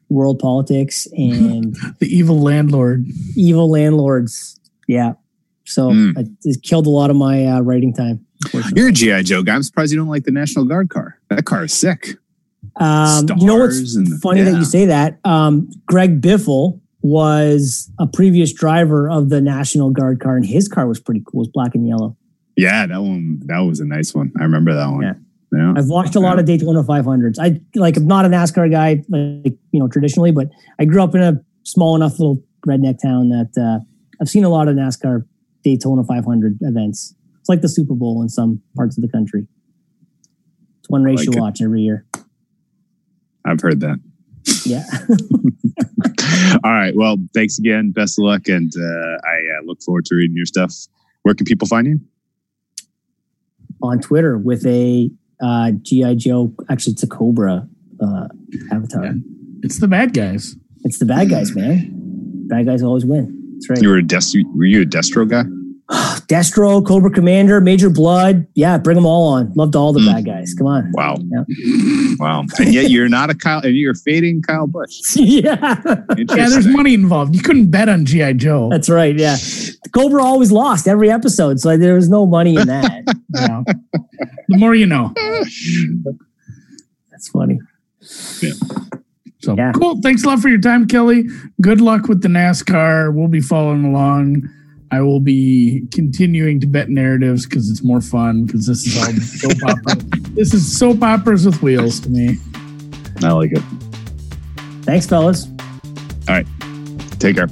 world politics and The evil landlord. evil landlords. Yeah. So Mm. it, it killed a lot of my uh, writing time. You're a GI Joe guy. I'm surprised you don't like the National Guard car. That car is sick. Um, you know what's and- funny that you say that? Um, Greg Biffle was a previous driver of the National Guard car, and his car was pretty cool. It was black and yellow. Yeah, that one. That was a nice one. I remember that one. Yeah. Yeah. I've watched a lot of Daytona 500s. I like. I'm not a NASCAR guy, like you know, traditionally, but I grew up in a small enough little redneck town that uh, I've seen a lot of NASCAR Daytona 500 events. It's like the Super Bowl in some parts of the country. It's one race like you it. watch every year. I've heard that. Yeah. All right. Well, thanks again. Best of luck, and uh, I uh, look forward to reading your stuff. Where can people find you? on Twitter with a uh, GI Joe. Actually, it's a Cobra uh, avatar. Yeah. It's the bad guys. It's the bad guys, man. Bad guys always win. That's right. You were a Destro. Were you a Destro guy? Destro, Cobra Commander, Major Bludd. Yeah, bring them all on. Loved all the Mm. bad guys. Come on. Wow. Yeah. Wow. And yet you're not a Kyle. And you're fading Kyle Busch. yeah, Yeah, there's money involved. You couldn't bet on GI Joe. that's right. Yeah, Cobra always lost every episode, so there was no money in that. Yeah. the more you know. That's funny. So Yeah. cool. Thanks a lot for your time, Kelly. Good luck with the NASCAR. We'll be following along. I will be continuing to bet narratives because it's more fun. Because this is all soap opera. This is soap operas with wheels to me. I like it. Thanks, fellas. All right. Take care.